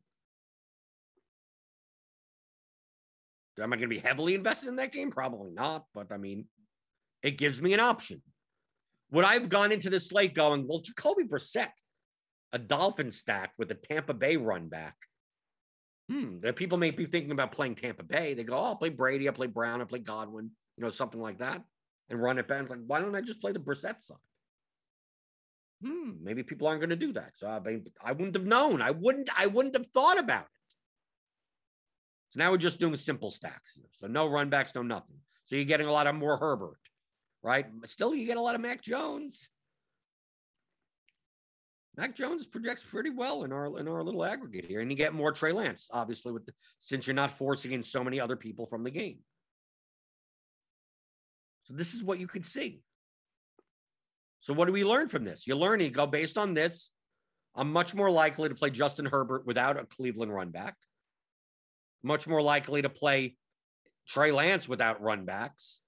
Am I going to be heavily invested in that game? Probably not, but I mean, it gives me an option. Would I have gone into the slate going, well, Jacoby Brissett, a Dolphin stack with a Tampa Bay run back? Hmm, that people may be thinking about playing Tampa Bay. They go, oh, I'll play Brady, I'll play Brown, I'll play Godwin, you know, something like that, and run it back. It's like, why don't I just play the Brissett side? Hmm, maybe people aren't going to do that. So I mean, I wouldn't have known. I wouldn't. I wouldn't have thought about it. So now we're just doing simple stacks here. So no run backs, no nothing. So you're getting a lot of more Herbert right? Still, you get a lot of Mac Jones. Mac Jones projects pretty well in our in our little aggregate here, and you get more Trey Lance, obviously, with the, since you're not forcing in so many other people from the game. So this is what you could see. So what do we learn from this? You learn you go based on this. I'm much more likely to play Justin Herbert without a Cleveland run back. Much more likely to play Trey Lance without run backs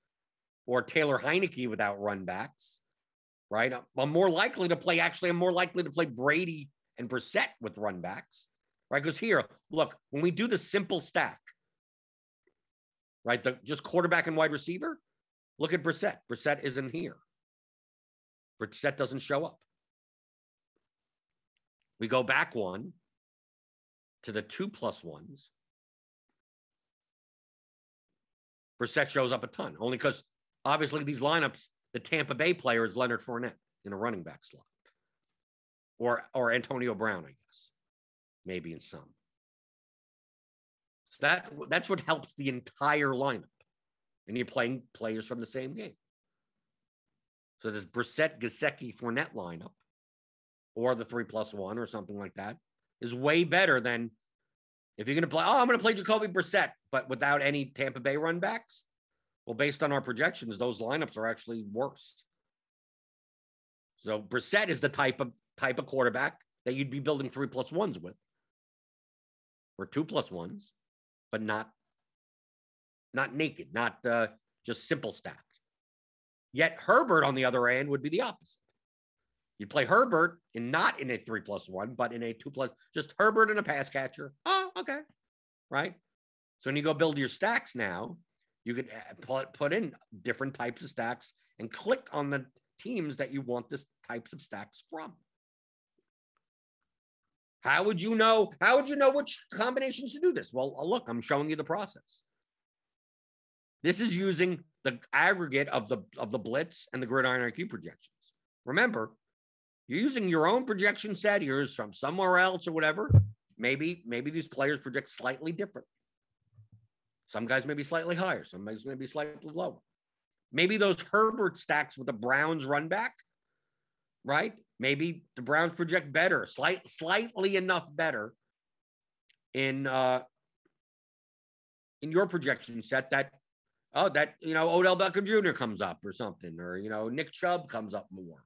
or Taylor Heinicke without run backs, right? I'm more likely to play, actually, I'm more likely to play Brady and Brissett with run backs, right? Because here, look, when we do the simple stack, right, the just quarterback and wide receiver, look at Brissett. Brissett isn't here. Brissett doesn't show up. We go back one to the two plus ones. Brissett shows up a ton, only because Obviously, these lineups, the Tampa Bay player is Leonard Fournette in a running back slot, or or Antonio Brown, I guess, maybe in some. So that that's what helps the entire lineup, and you're playing players from the same game. So this Brissett, Gesicki, Fournette lineup, or the three plus one or something like that is way better than if you're going to play. Oh, I'm going to play Jacoby Brissett, but without any Tampa Bay run backs. Well, based on our projections, those lineups are actually worse. So Brissett is the type of type of quarterback that you'd be building three plus ones with, or two plus ones, but not not naked, not uh, just simple stacked. Yet Herbert, on the other end, would be the opposite. You'd play Herbert and not in a three plus one, but in a two plus, just Herbert and a pass catcher. Oh, okay. Right. So when you go build your stacks now, you could put, put in different types of stacks and click on the teams that you want this types of stacks from. How would you know? How would you know which combinations to do this? Well, uh, look, I'm showing you the process. This is using the aggregate of the of the blitz and the gridiron IQ projections. Remember, you're using your own projection set, yours from somewhere else or whatever. Maybe, maybe these players project slightly different. Some guys may be slightly higher, some guys may be slightly lower. Maybe those Herbert stacks with the Browns run back, right? Maybe the Browns project better, slight, slightly enough better in uh in your projection set that oh that you know Odell Beckham Jr. comes up or something, or you know Nick Chubb comes up more,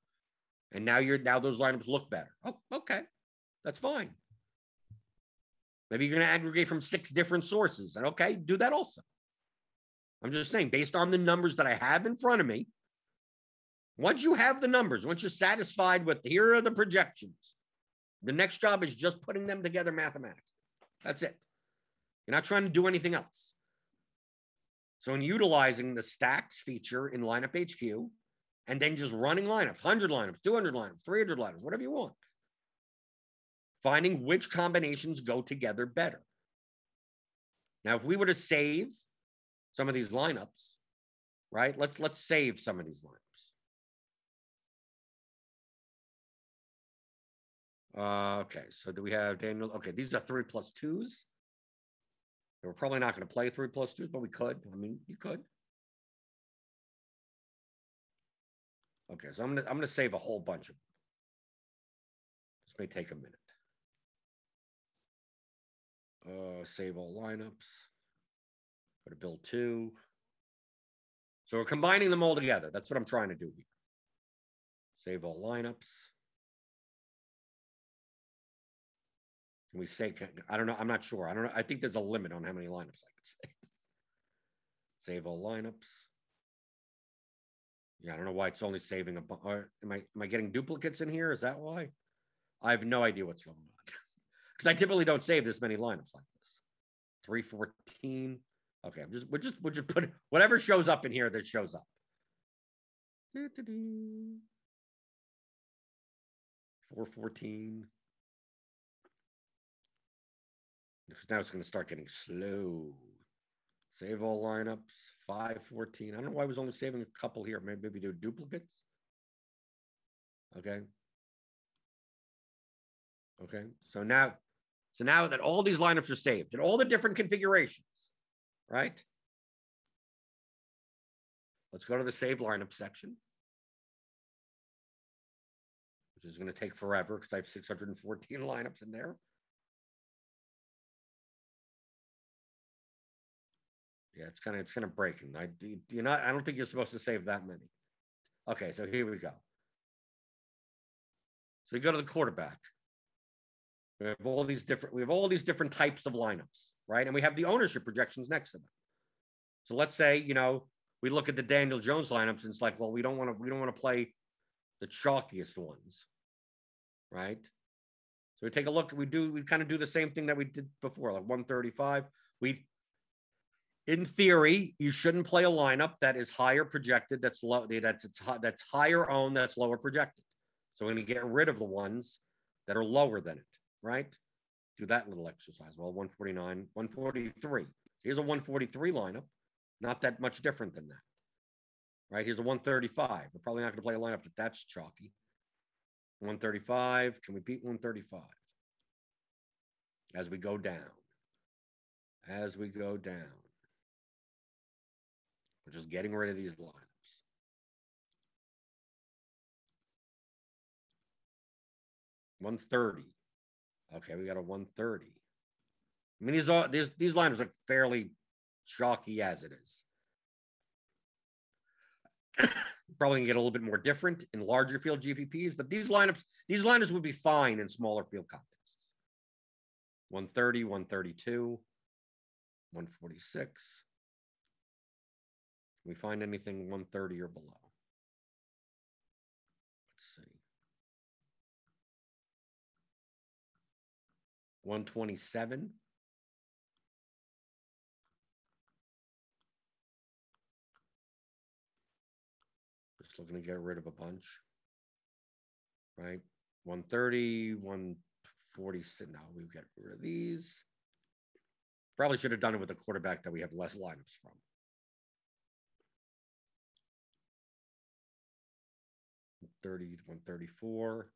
and now you're now those lineups look better. Oh, okay, that's fine. Maybe you're going to aggregate from six different sources, and okay, do that also. I'm just saying, based on the numbers that I have in front of me, once you have the numbers, once you're satisfied with here are the projections, the next job is just putting them together mathematically. That's it. You're not trying to do anything else. So, in utilizing the stacks feature in Lineup HQ, and then just running lineups 100 lineups, 200 lineups, 300 lineups, whatever you want, finding which combinations go together better. Now, if we were to save some of these lineups, right? Let's let's save some of these lineups. Uh, okay, so do we have Daniel? Okay, these are three plus twos. We're probably not going to play three plus twos, but we could. I mean, you could. Okay, so I'm gonna I'm gonna save a whole bunch of. This may take a minute. Uh, save all lineups. Go to build two. So we're combining them all together. That's what I'm trying to do here. Save all lineups. Can we say, I don't know. I'm not sure. I don't know. I think there's a limit on how many lineups I can save. [LAUGHS] Save all lineups. Yeah, I don't know why it's only saving a. Or am I am I getting duplicates in here? Is that why? I have no idea what's going on [LAUGHS] because I typically don't save this many lineups like this. Three fourteen. Okay, I'm just we're just we're just put whatever shows up in here that shows up. Four fourteen. Because now it's going to start getting slow. Save all lineups. 514. I don't know why I was only saving a couple here. Maybe, maybe do duplicates. Okay. Okay. So now, so now that all these lineups are saved and all the different configurations, right? Let's go to the save lineup section, which is going to take forever because I have 614 [LAUGHS] lineups in there. Yeah, it's kind of it's kind of breaking. I do you not. I don't think you're supposed to save that many. Okay, so here we go. So we go to the quarterback. We have all these different. We have all these different types of lineups, right? And we have the ownership projections next to them. So let's say you know we look at the Daniel Jones lineups, and it's like, well, we don't want to. We don't want to play the chalkiest ones, right? So we take a look. We do. We kind of do the same thing that we did before, like 135. We in theory, you shouldn't play a lineup that is higher projected, that's low, that's it's that's higher owned, that's lower projected. So we're going to get rid of the ones that are lower than it, right? Do that little exercise. Well, 149, 143. Here's a 143 lineup, not that much different than that, right? Here's a 135. We're probably not going to play a lineup that that's chalky. 135. Can we beat 135 as we go down? As we go down. We're just getting rid of these lineups. 130. Okay, we got a 130. I mean, these are these these lineups are fairly chalky as it is. [COUGHS] Probably gonna get a little bit more different in larger field GPPs, but these lineups, these lineups would be fine in smaller field contexts. 130, 132, 146. Can we find anything 130 or below? Let's see. 127. Just looking to get rid of a bunch. Right? 130, 146. Now we've got rid of these. Probably should have done it with a quarterback that we have less lineups from. Thirty, one thirty-four.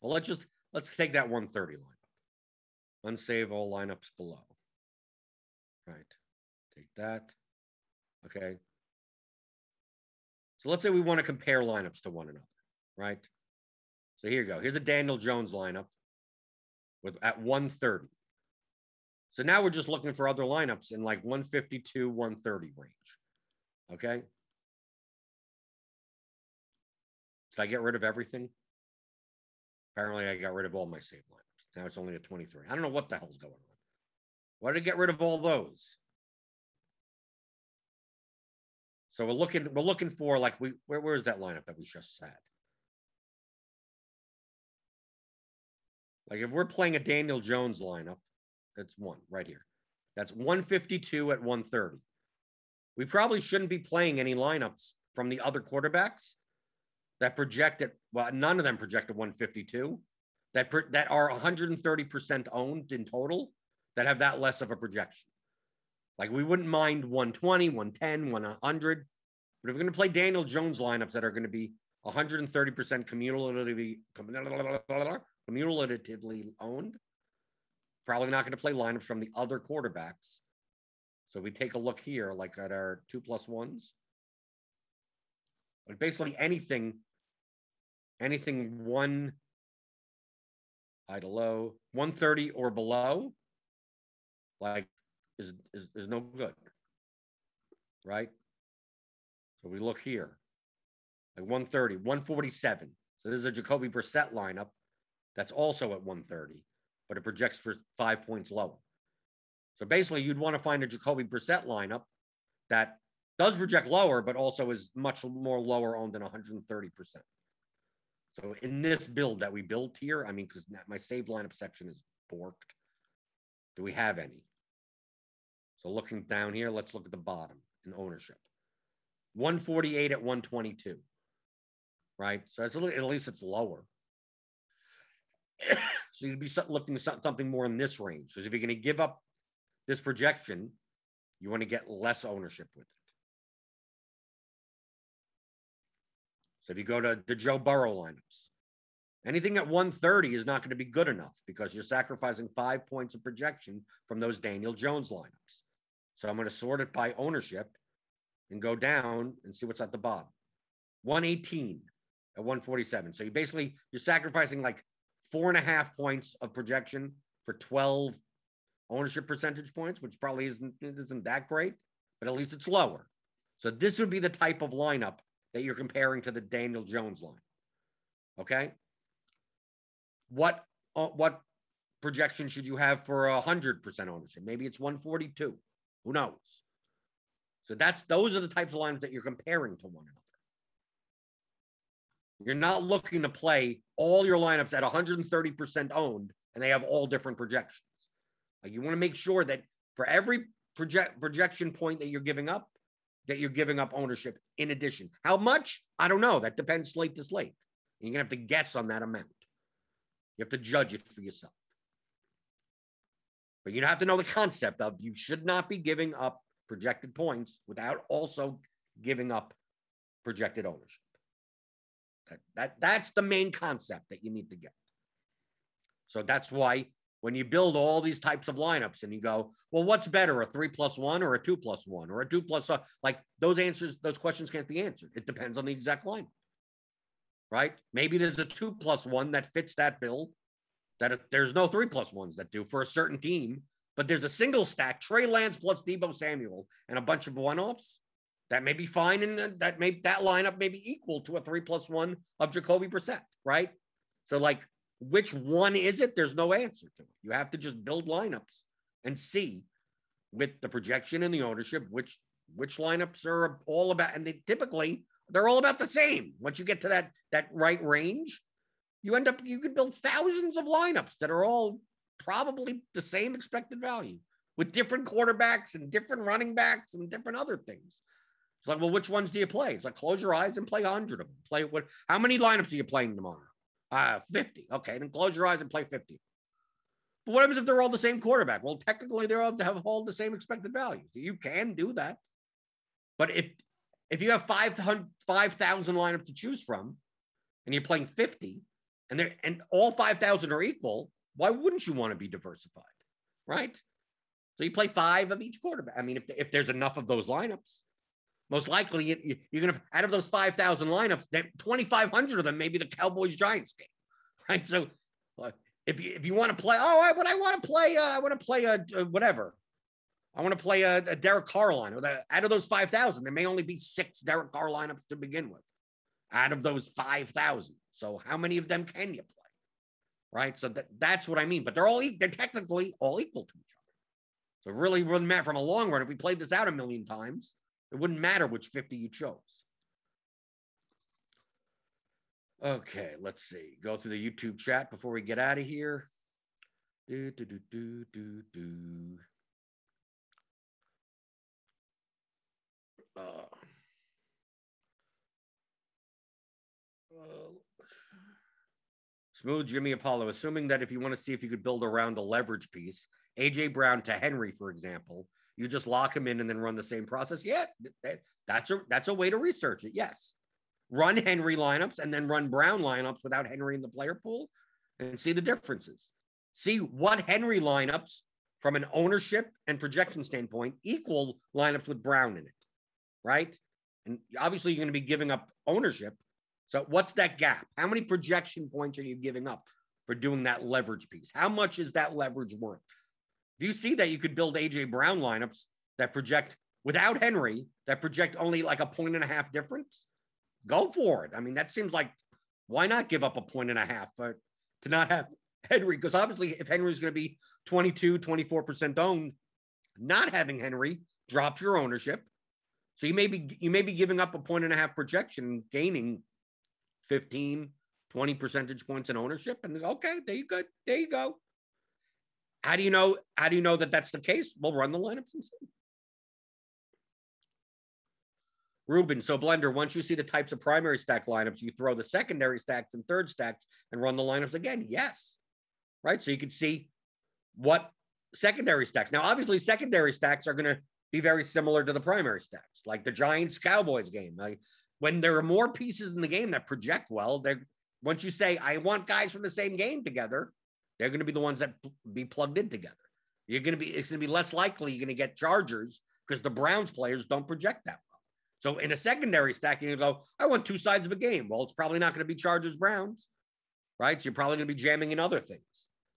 Well, let's just let's take that 130 lineup. Unsave all lineups below. Right. Take that. Okay. So let's say we want to compare lineups to one another, right? So here you go. Here's a Daniel Jones lineup with at 130. So now we're just looking for other lineups in like 152, 130 range. Okay. Did I get rid of everything? Apparently, I got rid of all my save lineups. Now it's only a 23. I don't know what the hell's going on. Why did I get rid of all those? So we're looking, we're looking for like we where where's that lineup that we just had? Like if we're playing a Daniel Jones lineup, that's one right here. That's 152 at 130. We probably shouldn't be playing any lineups from the other quarterbacks that projected, well, none of them projected 152 that that are 130% owned in total that have that less of a projection. Like we wouldn't mind 120, 110, 100, but if we're going to play Daniel Jones lineups that are going to be 130% cumulatively cumulatively owned, probably not going to play lineups from the other quarterbacks. So we take a look here, like at our two plus ones. Like basically anything, anything one high to low, 130 or below, like is, is, is no good. Right? So we look here. Like 130, 147. So this is a Jacoby Brissett lineup that's also at 130, but it projects for five points lower. So basically, you'd want to find a Jacoby Brissett lineup that does project lower, but also is much more lower owned than 130%. So in this build that we built here, I mean, because my saved lineup section is borked. Do we have any? So looking down here, let's look at the bottom in ownership. 148 at 122. Right? So that's, at least it's lower. [COUGHS] so you'd be looking something more in this range. Because if you're going to give up this projection, you want to get less ownership with it. So if you go to the Joe Burrow lineups, anything at 130 is not going to be good enough because you're sacrificing five points of projection from those Daniel Jones lineups. So I'm going to sort it by ownership and go down and see what's at the bottom. 118 at 147. So you basically you're sacrificing like four and a half points of projection for 12 ownership percentage points, which probably isn't isn't that great, but at least it's lower. So this would be the type of lineup that you're comparing to the Daniel Jones line. Okay. What uh, what projection should you have for a hundred percent ownership? Maybe it's 142. Who knows? So that's those are the types of lines that you're comparing to one another. You're not looking to play all your lineups at 130% owned and they have all different projections. Like you want to make sure that for every project projection point that you're giving up, that you're giving up ownership in addition. How much? I don't know. That depends slate to slate. You're gonna have to guess on that amount. You have to judge it for yourself. But you have to know the concept of you should not be giving up projected points without also giving up projected ownership. That, that that's the main concept that you need to get. So that's why when you build all these types of lineups and you go, well, what's better, a three plus one or a two plus one or a two plus, uh, like those answers, those questions can't be answered. It depends on the exact lineup. right? Maybe there's a two plus one that fits that bill. That there's no three plus ones that do for a certain team, but there's a single stack Trey Lance plus Deebo Samuel and a bunch of one offs that may be fine, and that may that lineup may be equal to a three plus one of Jacoby Brissett, right? So like, which one is it? There's no answer to it. You have to just build lineups and see with the projection and the ownership which which lineups are all about, and they typically they're all about the same. Once you get to that that right range, you end up you could build thousands of lineups that are all probably the same expected value with different quarterbacks and different running backs and different other things. It's like, well, which ones do you play? It's like close your eyes and play a 100 of them. Play what? How many lineups are you playing tomorrow? Uh, 50. Okay, then close your eyes and play 50. But what happens if they're all the same quarterback? Well, technically, they all have all the same expected value. So you can do that. But if if you have 5,000 5, lineups to choose from and you're playing 50 and they're, and all 5,000 are equal, why wouldn't you want to be diversified? Right? So you play five of each quarterback. I mean, if, if there's enough of those lineups, most likely you, you're going to, out of those 5,000 lineups, 2,500 of them may be the Cowboys Giants game. [LAUGHS] Right. So uh, if you, if you want to play, oh, I, I want to play, uh, I want to play a, a, whatever. I want to play a, a Derek Carr. Out of those 5,000, there may only be six Derek Carr lineups to begin with out of those 5,000. So how many of them can you play? Right. So that, that's what I mean. But they're all, they're technically all equal to each other. So really wouldn't matter from a long run. If we played this out a million times, it wouldn't matter which 50 you chose. Okay, let's see. Go through the YouTube chat before we get out of here. Do, do, do, do, do, do. Uh, Smooth Jimmy Apollo, assuming that if you want to see if you could build around a leverage piece, AJ Brown to Henry, for example, you just lock him in and then run the same process. Yeah, that's a that's a way to research it. Yes, run Henry lineups and then run Brown lineups without Henry in the player pool, and see the differences. See what Henry lineups from an ownership and projection standpoint equal lineups with Brown in it, right? And obviously, you're going to be giving up ownership. So, what's that gap? How many projection points are you giving up for doing that leverage piece? How much is that leverage worth? If you see that you could build AJ Brown lineups that project without Henry, that project only like a point and a half difference, go for it. I mean, that seems like why not give up a point and a half but to not have Henry? Because obviously, if Henry's going to be 22, 24% owned, not having Henry drops your ownership. So you may be you may be giving up a point and a half projection, gaining 15, 20 percentage points in ownership. And okay, there you go. There you go. How do you know? How do you know that that's the case? We'll run the lineups and see. Ruben, so Blender, once you see the types of primary stack lineups, you throw the secondary stacks and third stacks and run the lineups again. Yes. Right. So you can see what secondary stacks. Now, obviously, secondary stacks are going to be very similar to the primary stacks, like the Giants Cowboys game. Like when there are more pieces in the game that project well, they're once you say, I want guys from the same game together, they're going to be the ones that be plugged in together. You're going to be, it's going to be less likely you're going to get Chargers because the Browns players don't project that well. So in a secondary stack, you go, I want two sides of a game. Well, it's probably not going to be Chargers Browns, right? So you're probably going to be jamming in other things.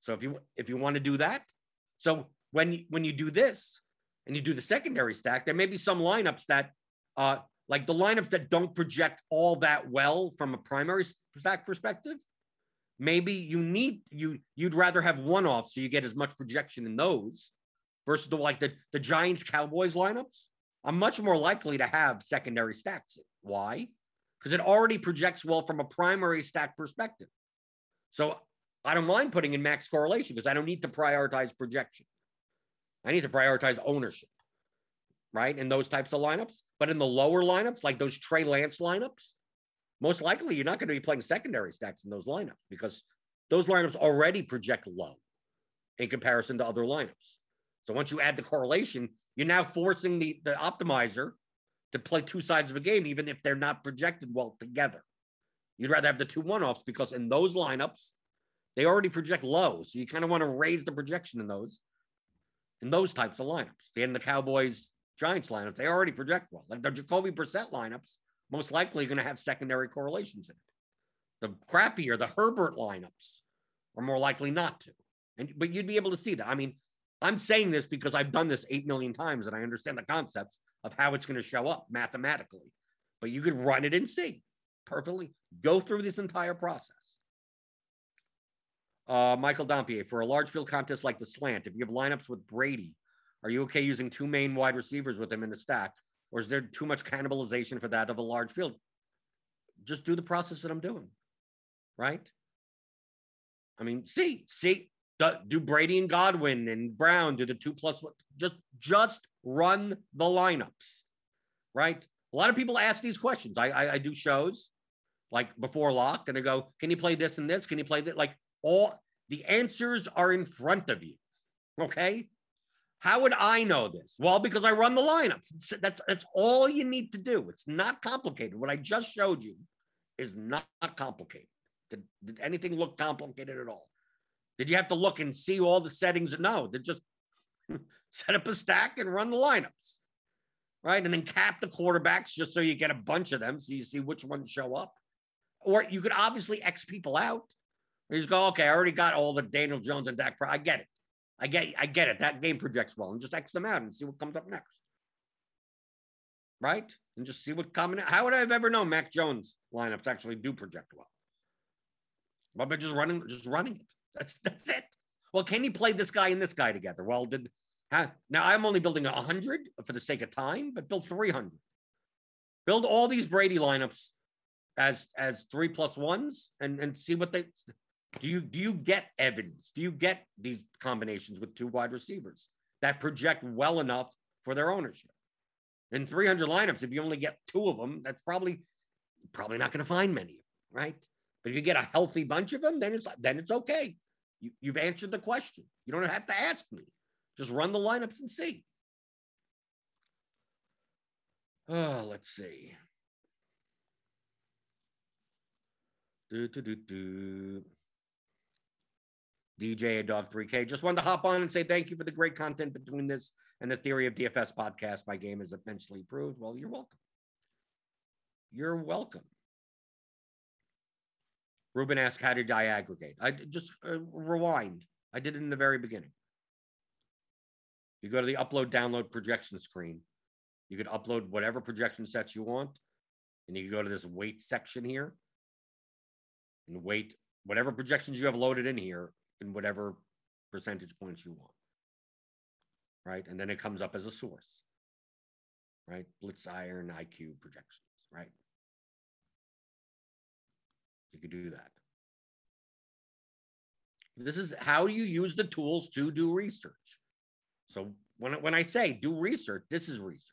So if you if you want to do that, so when when you do this and you do the secondary stack, there may be some lineups that uh like the lineups that don't project all that well from a primary stack perspective maybe you need you you'd rather have one off so you get as much projection in those versus the like the, the Giants Cowboys lineups. I'm much more likely to have secondary stacks. Why? Because it already projects well from a primary stack perspective. So I don't mind putting in max correlation because I don't need to prioritize projection. I need to prioritize ownership, right? In those types of lineups. But in the lower lineups, like those Trey Lance lineups, most likely you're not going to be playing secondary stacks in those lineups because those lineups already project low in comparison to other lineups. So once you add the correlation, you're now forcing the, the optimizer to play two sides of a game, even if they're not projected well together. You'd rather have the two one offs because in those lineups, they already project low. So you kind of want to raise the projection in those, in those types of lineups. End the Cowboys Giants lineups, they already project well. Like the Jacoby Brissett lineups most likely going to have secondary correlations in it. The crappier, the Herbert lineups are more likely not to. And but you'd be able to see that. I mean, I'm saying this because I've done this eight million times and I understand the concepts of how it's going to show up mathematically. But you could run it and see perfectly. Go through this entire process. Uh, Michael Dampier, for a large field contest like the slant, if you have lineups with Brady, are you okay using two main wide receivers with him in the stack? Or is there too much cannibalization for that of a large field? Just do the process that I'm doing, right? I mean, see, see, do Brady and Godwin and Brown do the two plus one? Just, just run the lineups, right? A lot of people ask these questions. I, I, I do shows like before lock, and they go, "Can you play this and this? Can you play that?" Like all the answers are in front of you. Okay. How would I know this? Well, because I run the lineups. That's that's all you need to do. It's not complicated. What I just showed you is not complicated. Did, did anything look complicated at all? Did you have to look and see all the settings? No, they just [LAUGHS] set up a stack and run the lineups, right? And then cap the quarterbacks just so you get a bunch of them, so you see which ones show up. Or you could obviously X people out. You just go, okay, I already got all the Daniel Jones and Dak. I get it. I get, I get it. That game projects well, and just X them out and see what comes up next. Right? And just see what coming. How would I have ever known Mac Jones lineups actually do project well? But by just running, just running it. That's that's it. Well, can you play this guy and this guy together? Well, did now I'm only building hundred for the sake of time, but build 300. Build all these Brady lineups as as three plus ones and and see what they do you do you get evidence? Do you get these combinations with two wide receivers that project well enough for their ownership? In 300 lineups, if you only get two of them, that's probably probably not going to find many, right? But if you get a healthy bunch of them, then it's then it's okay. You, you've answered the question. You don't have to ask me. Just run the lineups and see. Oh, let's see. Do, do, do, do. DJ Dog 3K. Just wanted to hop on and say thank you for the great content between this and the Theory of DFS podcast. My game is immensely improved. Well, you're welcome. You're welcome. Ruben asked, How did I aggregate? I just uh, rewind. I did it in the very beginning. You go to the upload download projection screen. You could upload whatever projection sets you want. And you can go to this weight section here and weight whatever projections you have loaded in here in whatever percentage points you want. Right. And then it comes up as a source. Right. Blitz iron IQ projections. Right. You could do that. This is how you use the tools to do research. So when, when I say do research, this is research.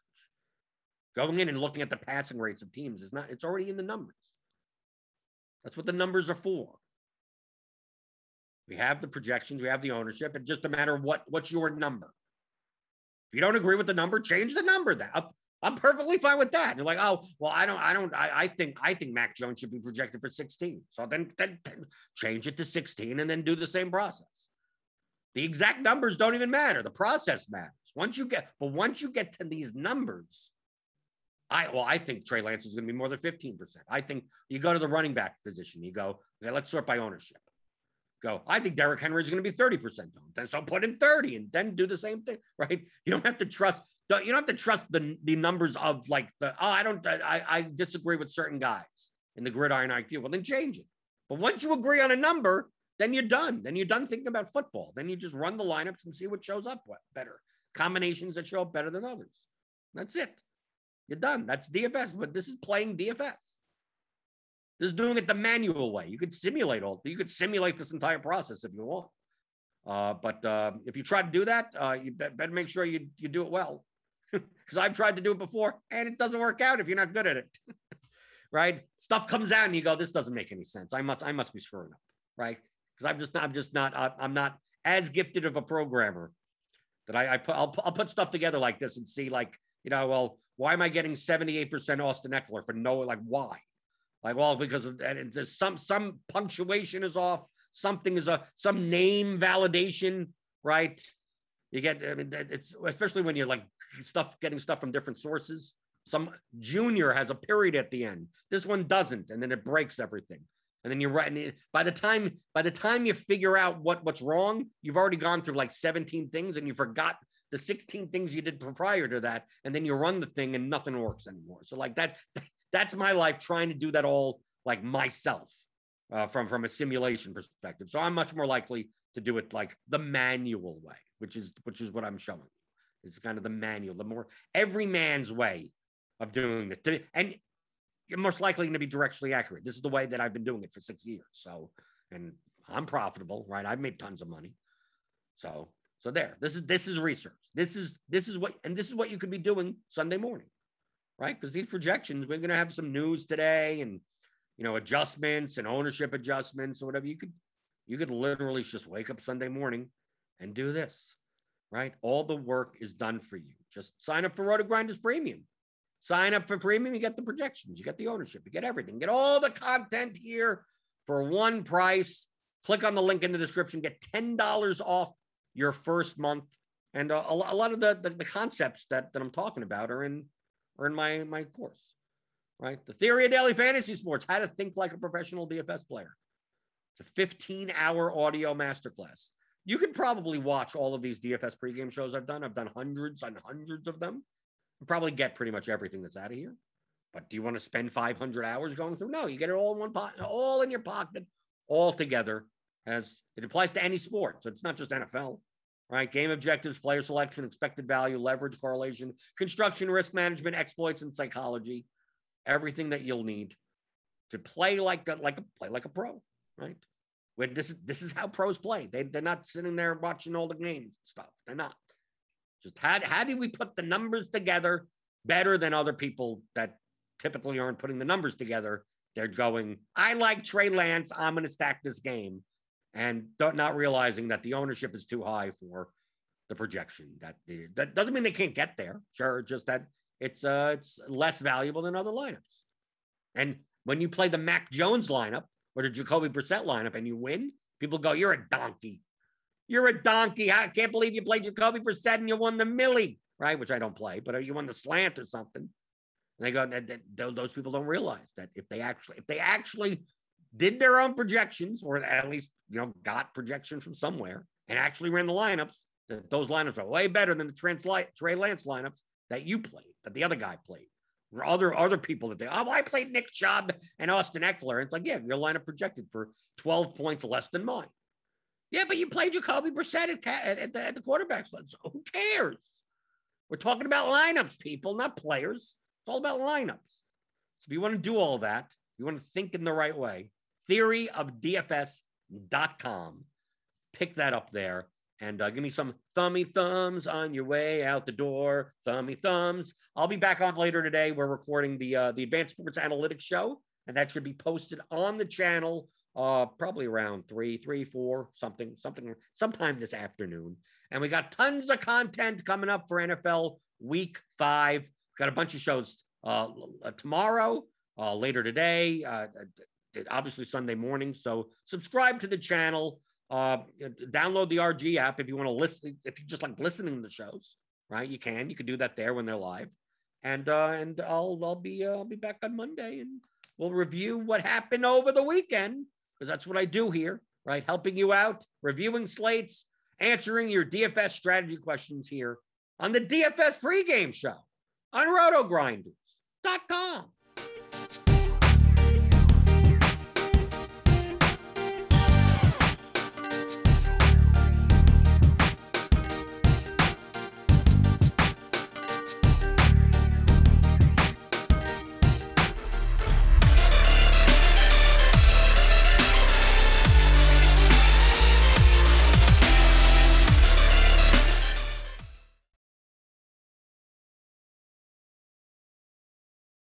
Going in and looking at the passing rates of teams is not, it's already in the numbers. That's what the numbers are for. We have the projections, we have the ownership. It's just a matter of what what's your number. If you don't agree with the number, change the number. That I'm, perfectly fine with that. You're like, oh, well, I don't, I don't, I, I think, I think Mac Jones should be projected for 16. So then, then, then change it to 16 and then do the same process. The exact numbers don't even matter. The process matters. Once you get, but once you get to these numbers, I well, I think Trey Lance is going to be more than 15%. I think you go to the running back position, you go, okay, let's sort by ownership go, I think Derrick Henry is going to be 30% owned. Then so put in 30 and then do the same thing, [LAUGHS] right? You don't have to trust, you don't have to trust the, the numbers of like the, oh, I don't, I, I disagree with certain guys in the gridiron IQ. Well, then change it. But once you agree on a number, then you're done. Then you're done thinking about football. Then you just run the lineups and see what shows up what better. Combinations that show up better than others. That's it. You're done. That's DFS, but this is playing DFS. This is doing it the manual way. You could simulate all. You could simulate this entire process if you want. Uh, but uh, if you try to do that, uh, you better make sure you you do it well, [LAUGHS] because I've tried to do it before and it doesn't work out if you're not good at it. [LAUGHS] right? Stuff comes out and you go, "This doesn't make any sense. I must I must be screwing up." Right? Because I'm just not I'm just not I'm not as gifted of a programmer that I, I put I'll, I'll put stuff together like this and see like you know well why am I getting 78% Austin Ekeler for no like why like, well, because of it's some some punctuation is off, something is a some name validation, right? You get, I mean, it's especially when you're like stuff getting stuff from different sources. Some junior has a period at the end. This one doesn't, and then it breaks everything. And then you're right. By the time by the time you figure out what what's wrong, you've already gone through like 17 things and you forgot the 16 things you did prior to that. And then you run the thing and nothing works anymore. So like that, that's my life trying to do that all like myself uh, from from a simulation perspective. So I'm much more likely to do it like the manual way, which is which is what I'm showing you. It's kind of the manual, the more every man's way of doing it. And you're most likely going to be directionally accurate. This is the way that I've been doing it for six years. So, and I'm profitable, right? I've made tons of money. So, so there. This is this is research. This is this is what and this is what you could be doing Sunday morning, right? Because these projections, we're going to have some news today, and you know adjustments and ownership adjustments or whatever. You could you could literally just wake up Sunday morning and do this, right? All the work is done for you. Just sign up for RotoGrinders Premium. Sign up for premium, you get the projections, you get the ownership, you get everything, you get all the content here for one price. Click on the link in the description, get $10 off your first month. And uh, a, a, lot of the, the, the, concepts that, that I'm talking about are in, are in my, my course, right? The theory of daily fantasy sports, how to think like a professional DFS player. It's a 15 hour audio masterclass. You can probably watch all of these DFS pregame shows I've done. I've done hundreds and hundreds of them probably get pretty much everything that's out of here. But do you want to spend 500 hours going through? No, you get it all in one pot, all in your pocket, all together. As it applies to any sport, so it's not just NFL, right? Game objectives, player selection, expected value, leverage, correlation, construction, risk management, exploits, and psychology. Everything that you'll need to play like a, like a play like a pro, right? When this is this is how pros play. They they're not sitting there watching all the games stuff. They're not. Just how, how do we put the numbers together better than other people that typically aren't putting the numbers together? They're going, I like Trey Lance. I'm going to stack this game. And not realizing that the ownership is too high for the projection. That that doesn't mean they can't get there. Sure, just that it's uh it's less valuable than other lineups. And when you play the Mac Jones lineup or the Jacoby Brissett lineup and you win, people go, "You're a donkey." You're a donkey. I can't believe you played Jacoby Brissett and you won the Millie, right? Which I don't play, but you won the slant or something. And they go, those people don't realize that if they actually, if they actually did their own projections, or at least you know got projections from somewhere, and actually ran the lineups, those lineups are way better than the Trey Lance lineups that you played, that the other guy played. Or other other people that they oh I played Nick Chubb and Austin Ekeler. It's like yeah your lineup projected for 12 points less than mine. Yeah, but you played Jacoby Brissett at, at, the, at the quarterback spot. So who cares? We're talking about lineups, people, not players. It's all about lineups. So if you want to do all that, you want to think in the right way, theoryofdfs.com. Pick that up there and uh, give me some thummy thumbs on your way out the door. Thummy thumbs. I'll be back on later today. We're recording the uh, the Advanced Sports Analytics show, and that should be posted on the channel uh, probably around three, three, four, something, something, sometime this afternoon. And we got tons of content coming up for NFL Week Five. Got a bunch of shows uh, tomorrow, uh, later today, uh, obviously Sunday morning. So subscribe to the channel. Uh, download the RG app if you want to listen. If you just like listening to the shows, right? You can. You can do that there when they're live. And uh, and I'll I'll be uh, I'll be back on Monday and we'll review what happened over the weekend because that's what I do here, right? Helping you out, reviewing slates, answering your DFS strategy questions here on the DFS pregame show on rotogrinders.com.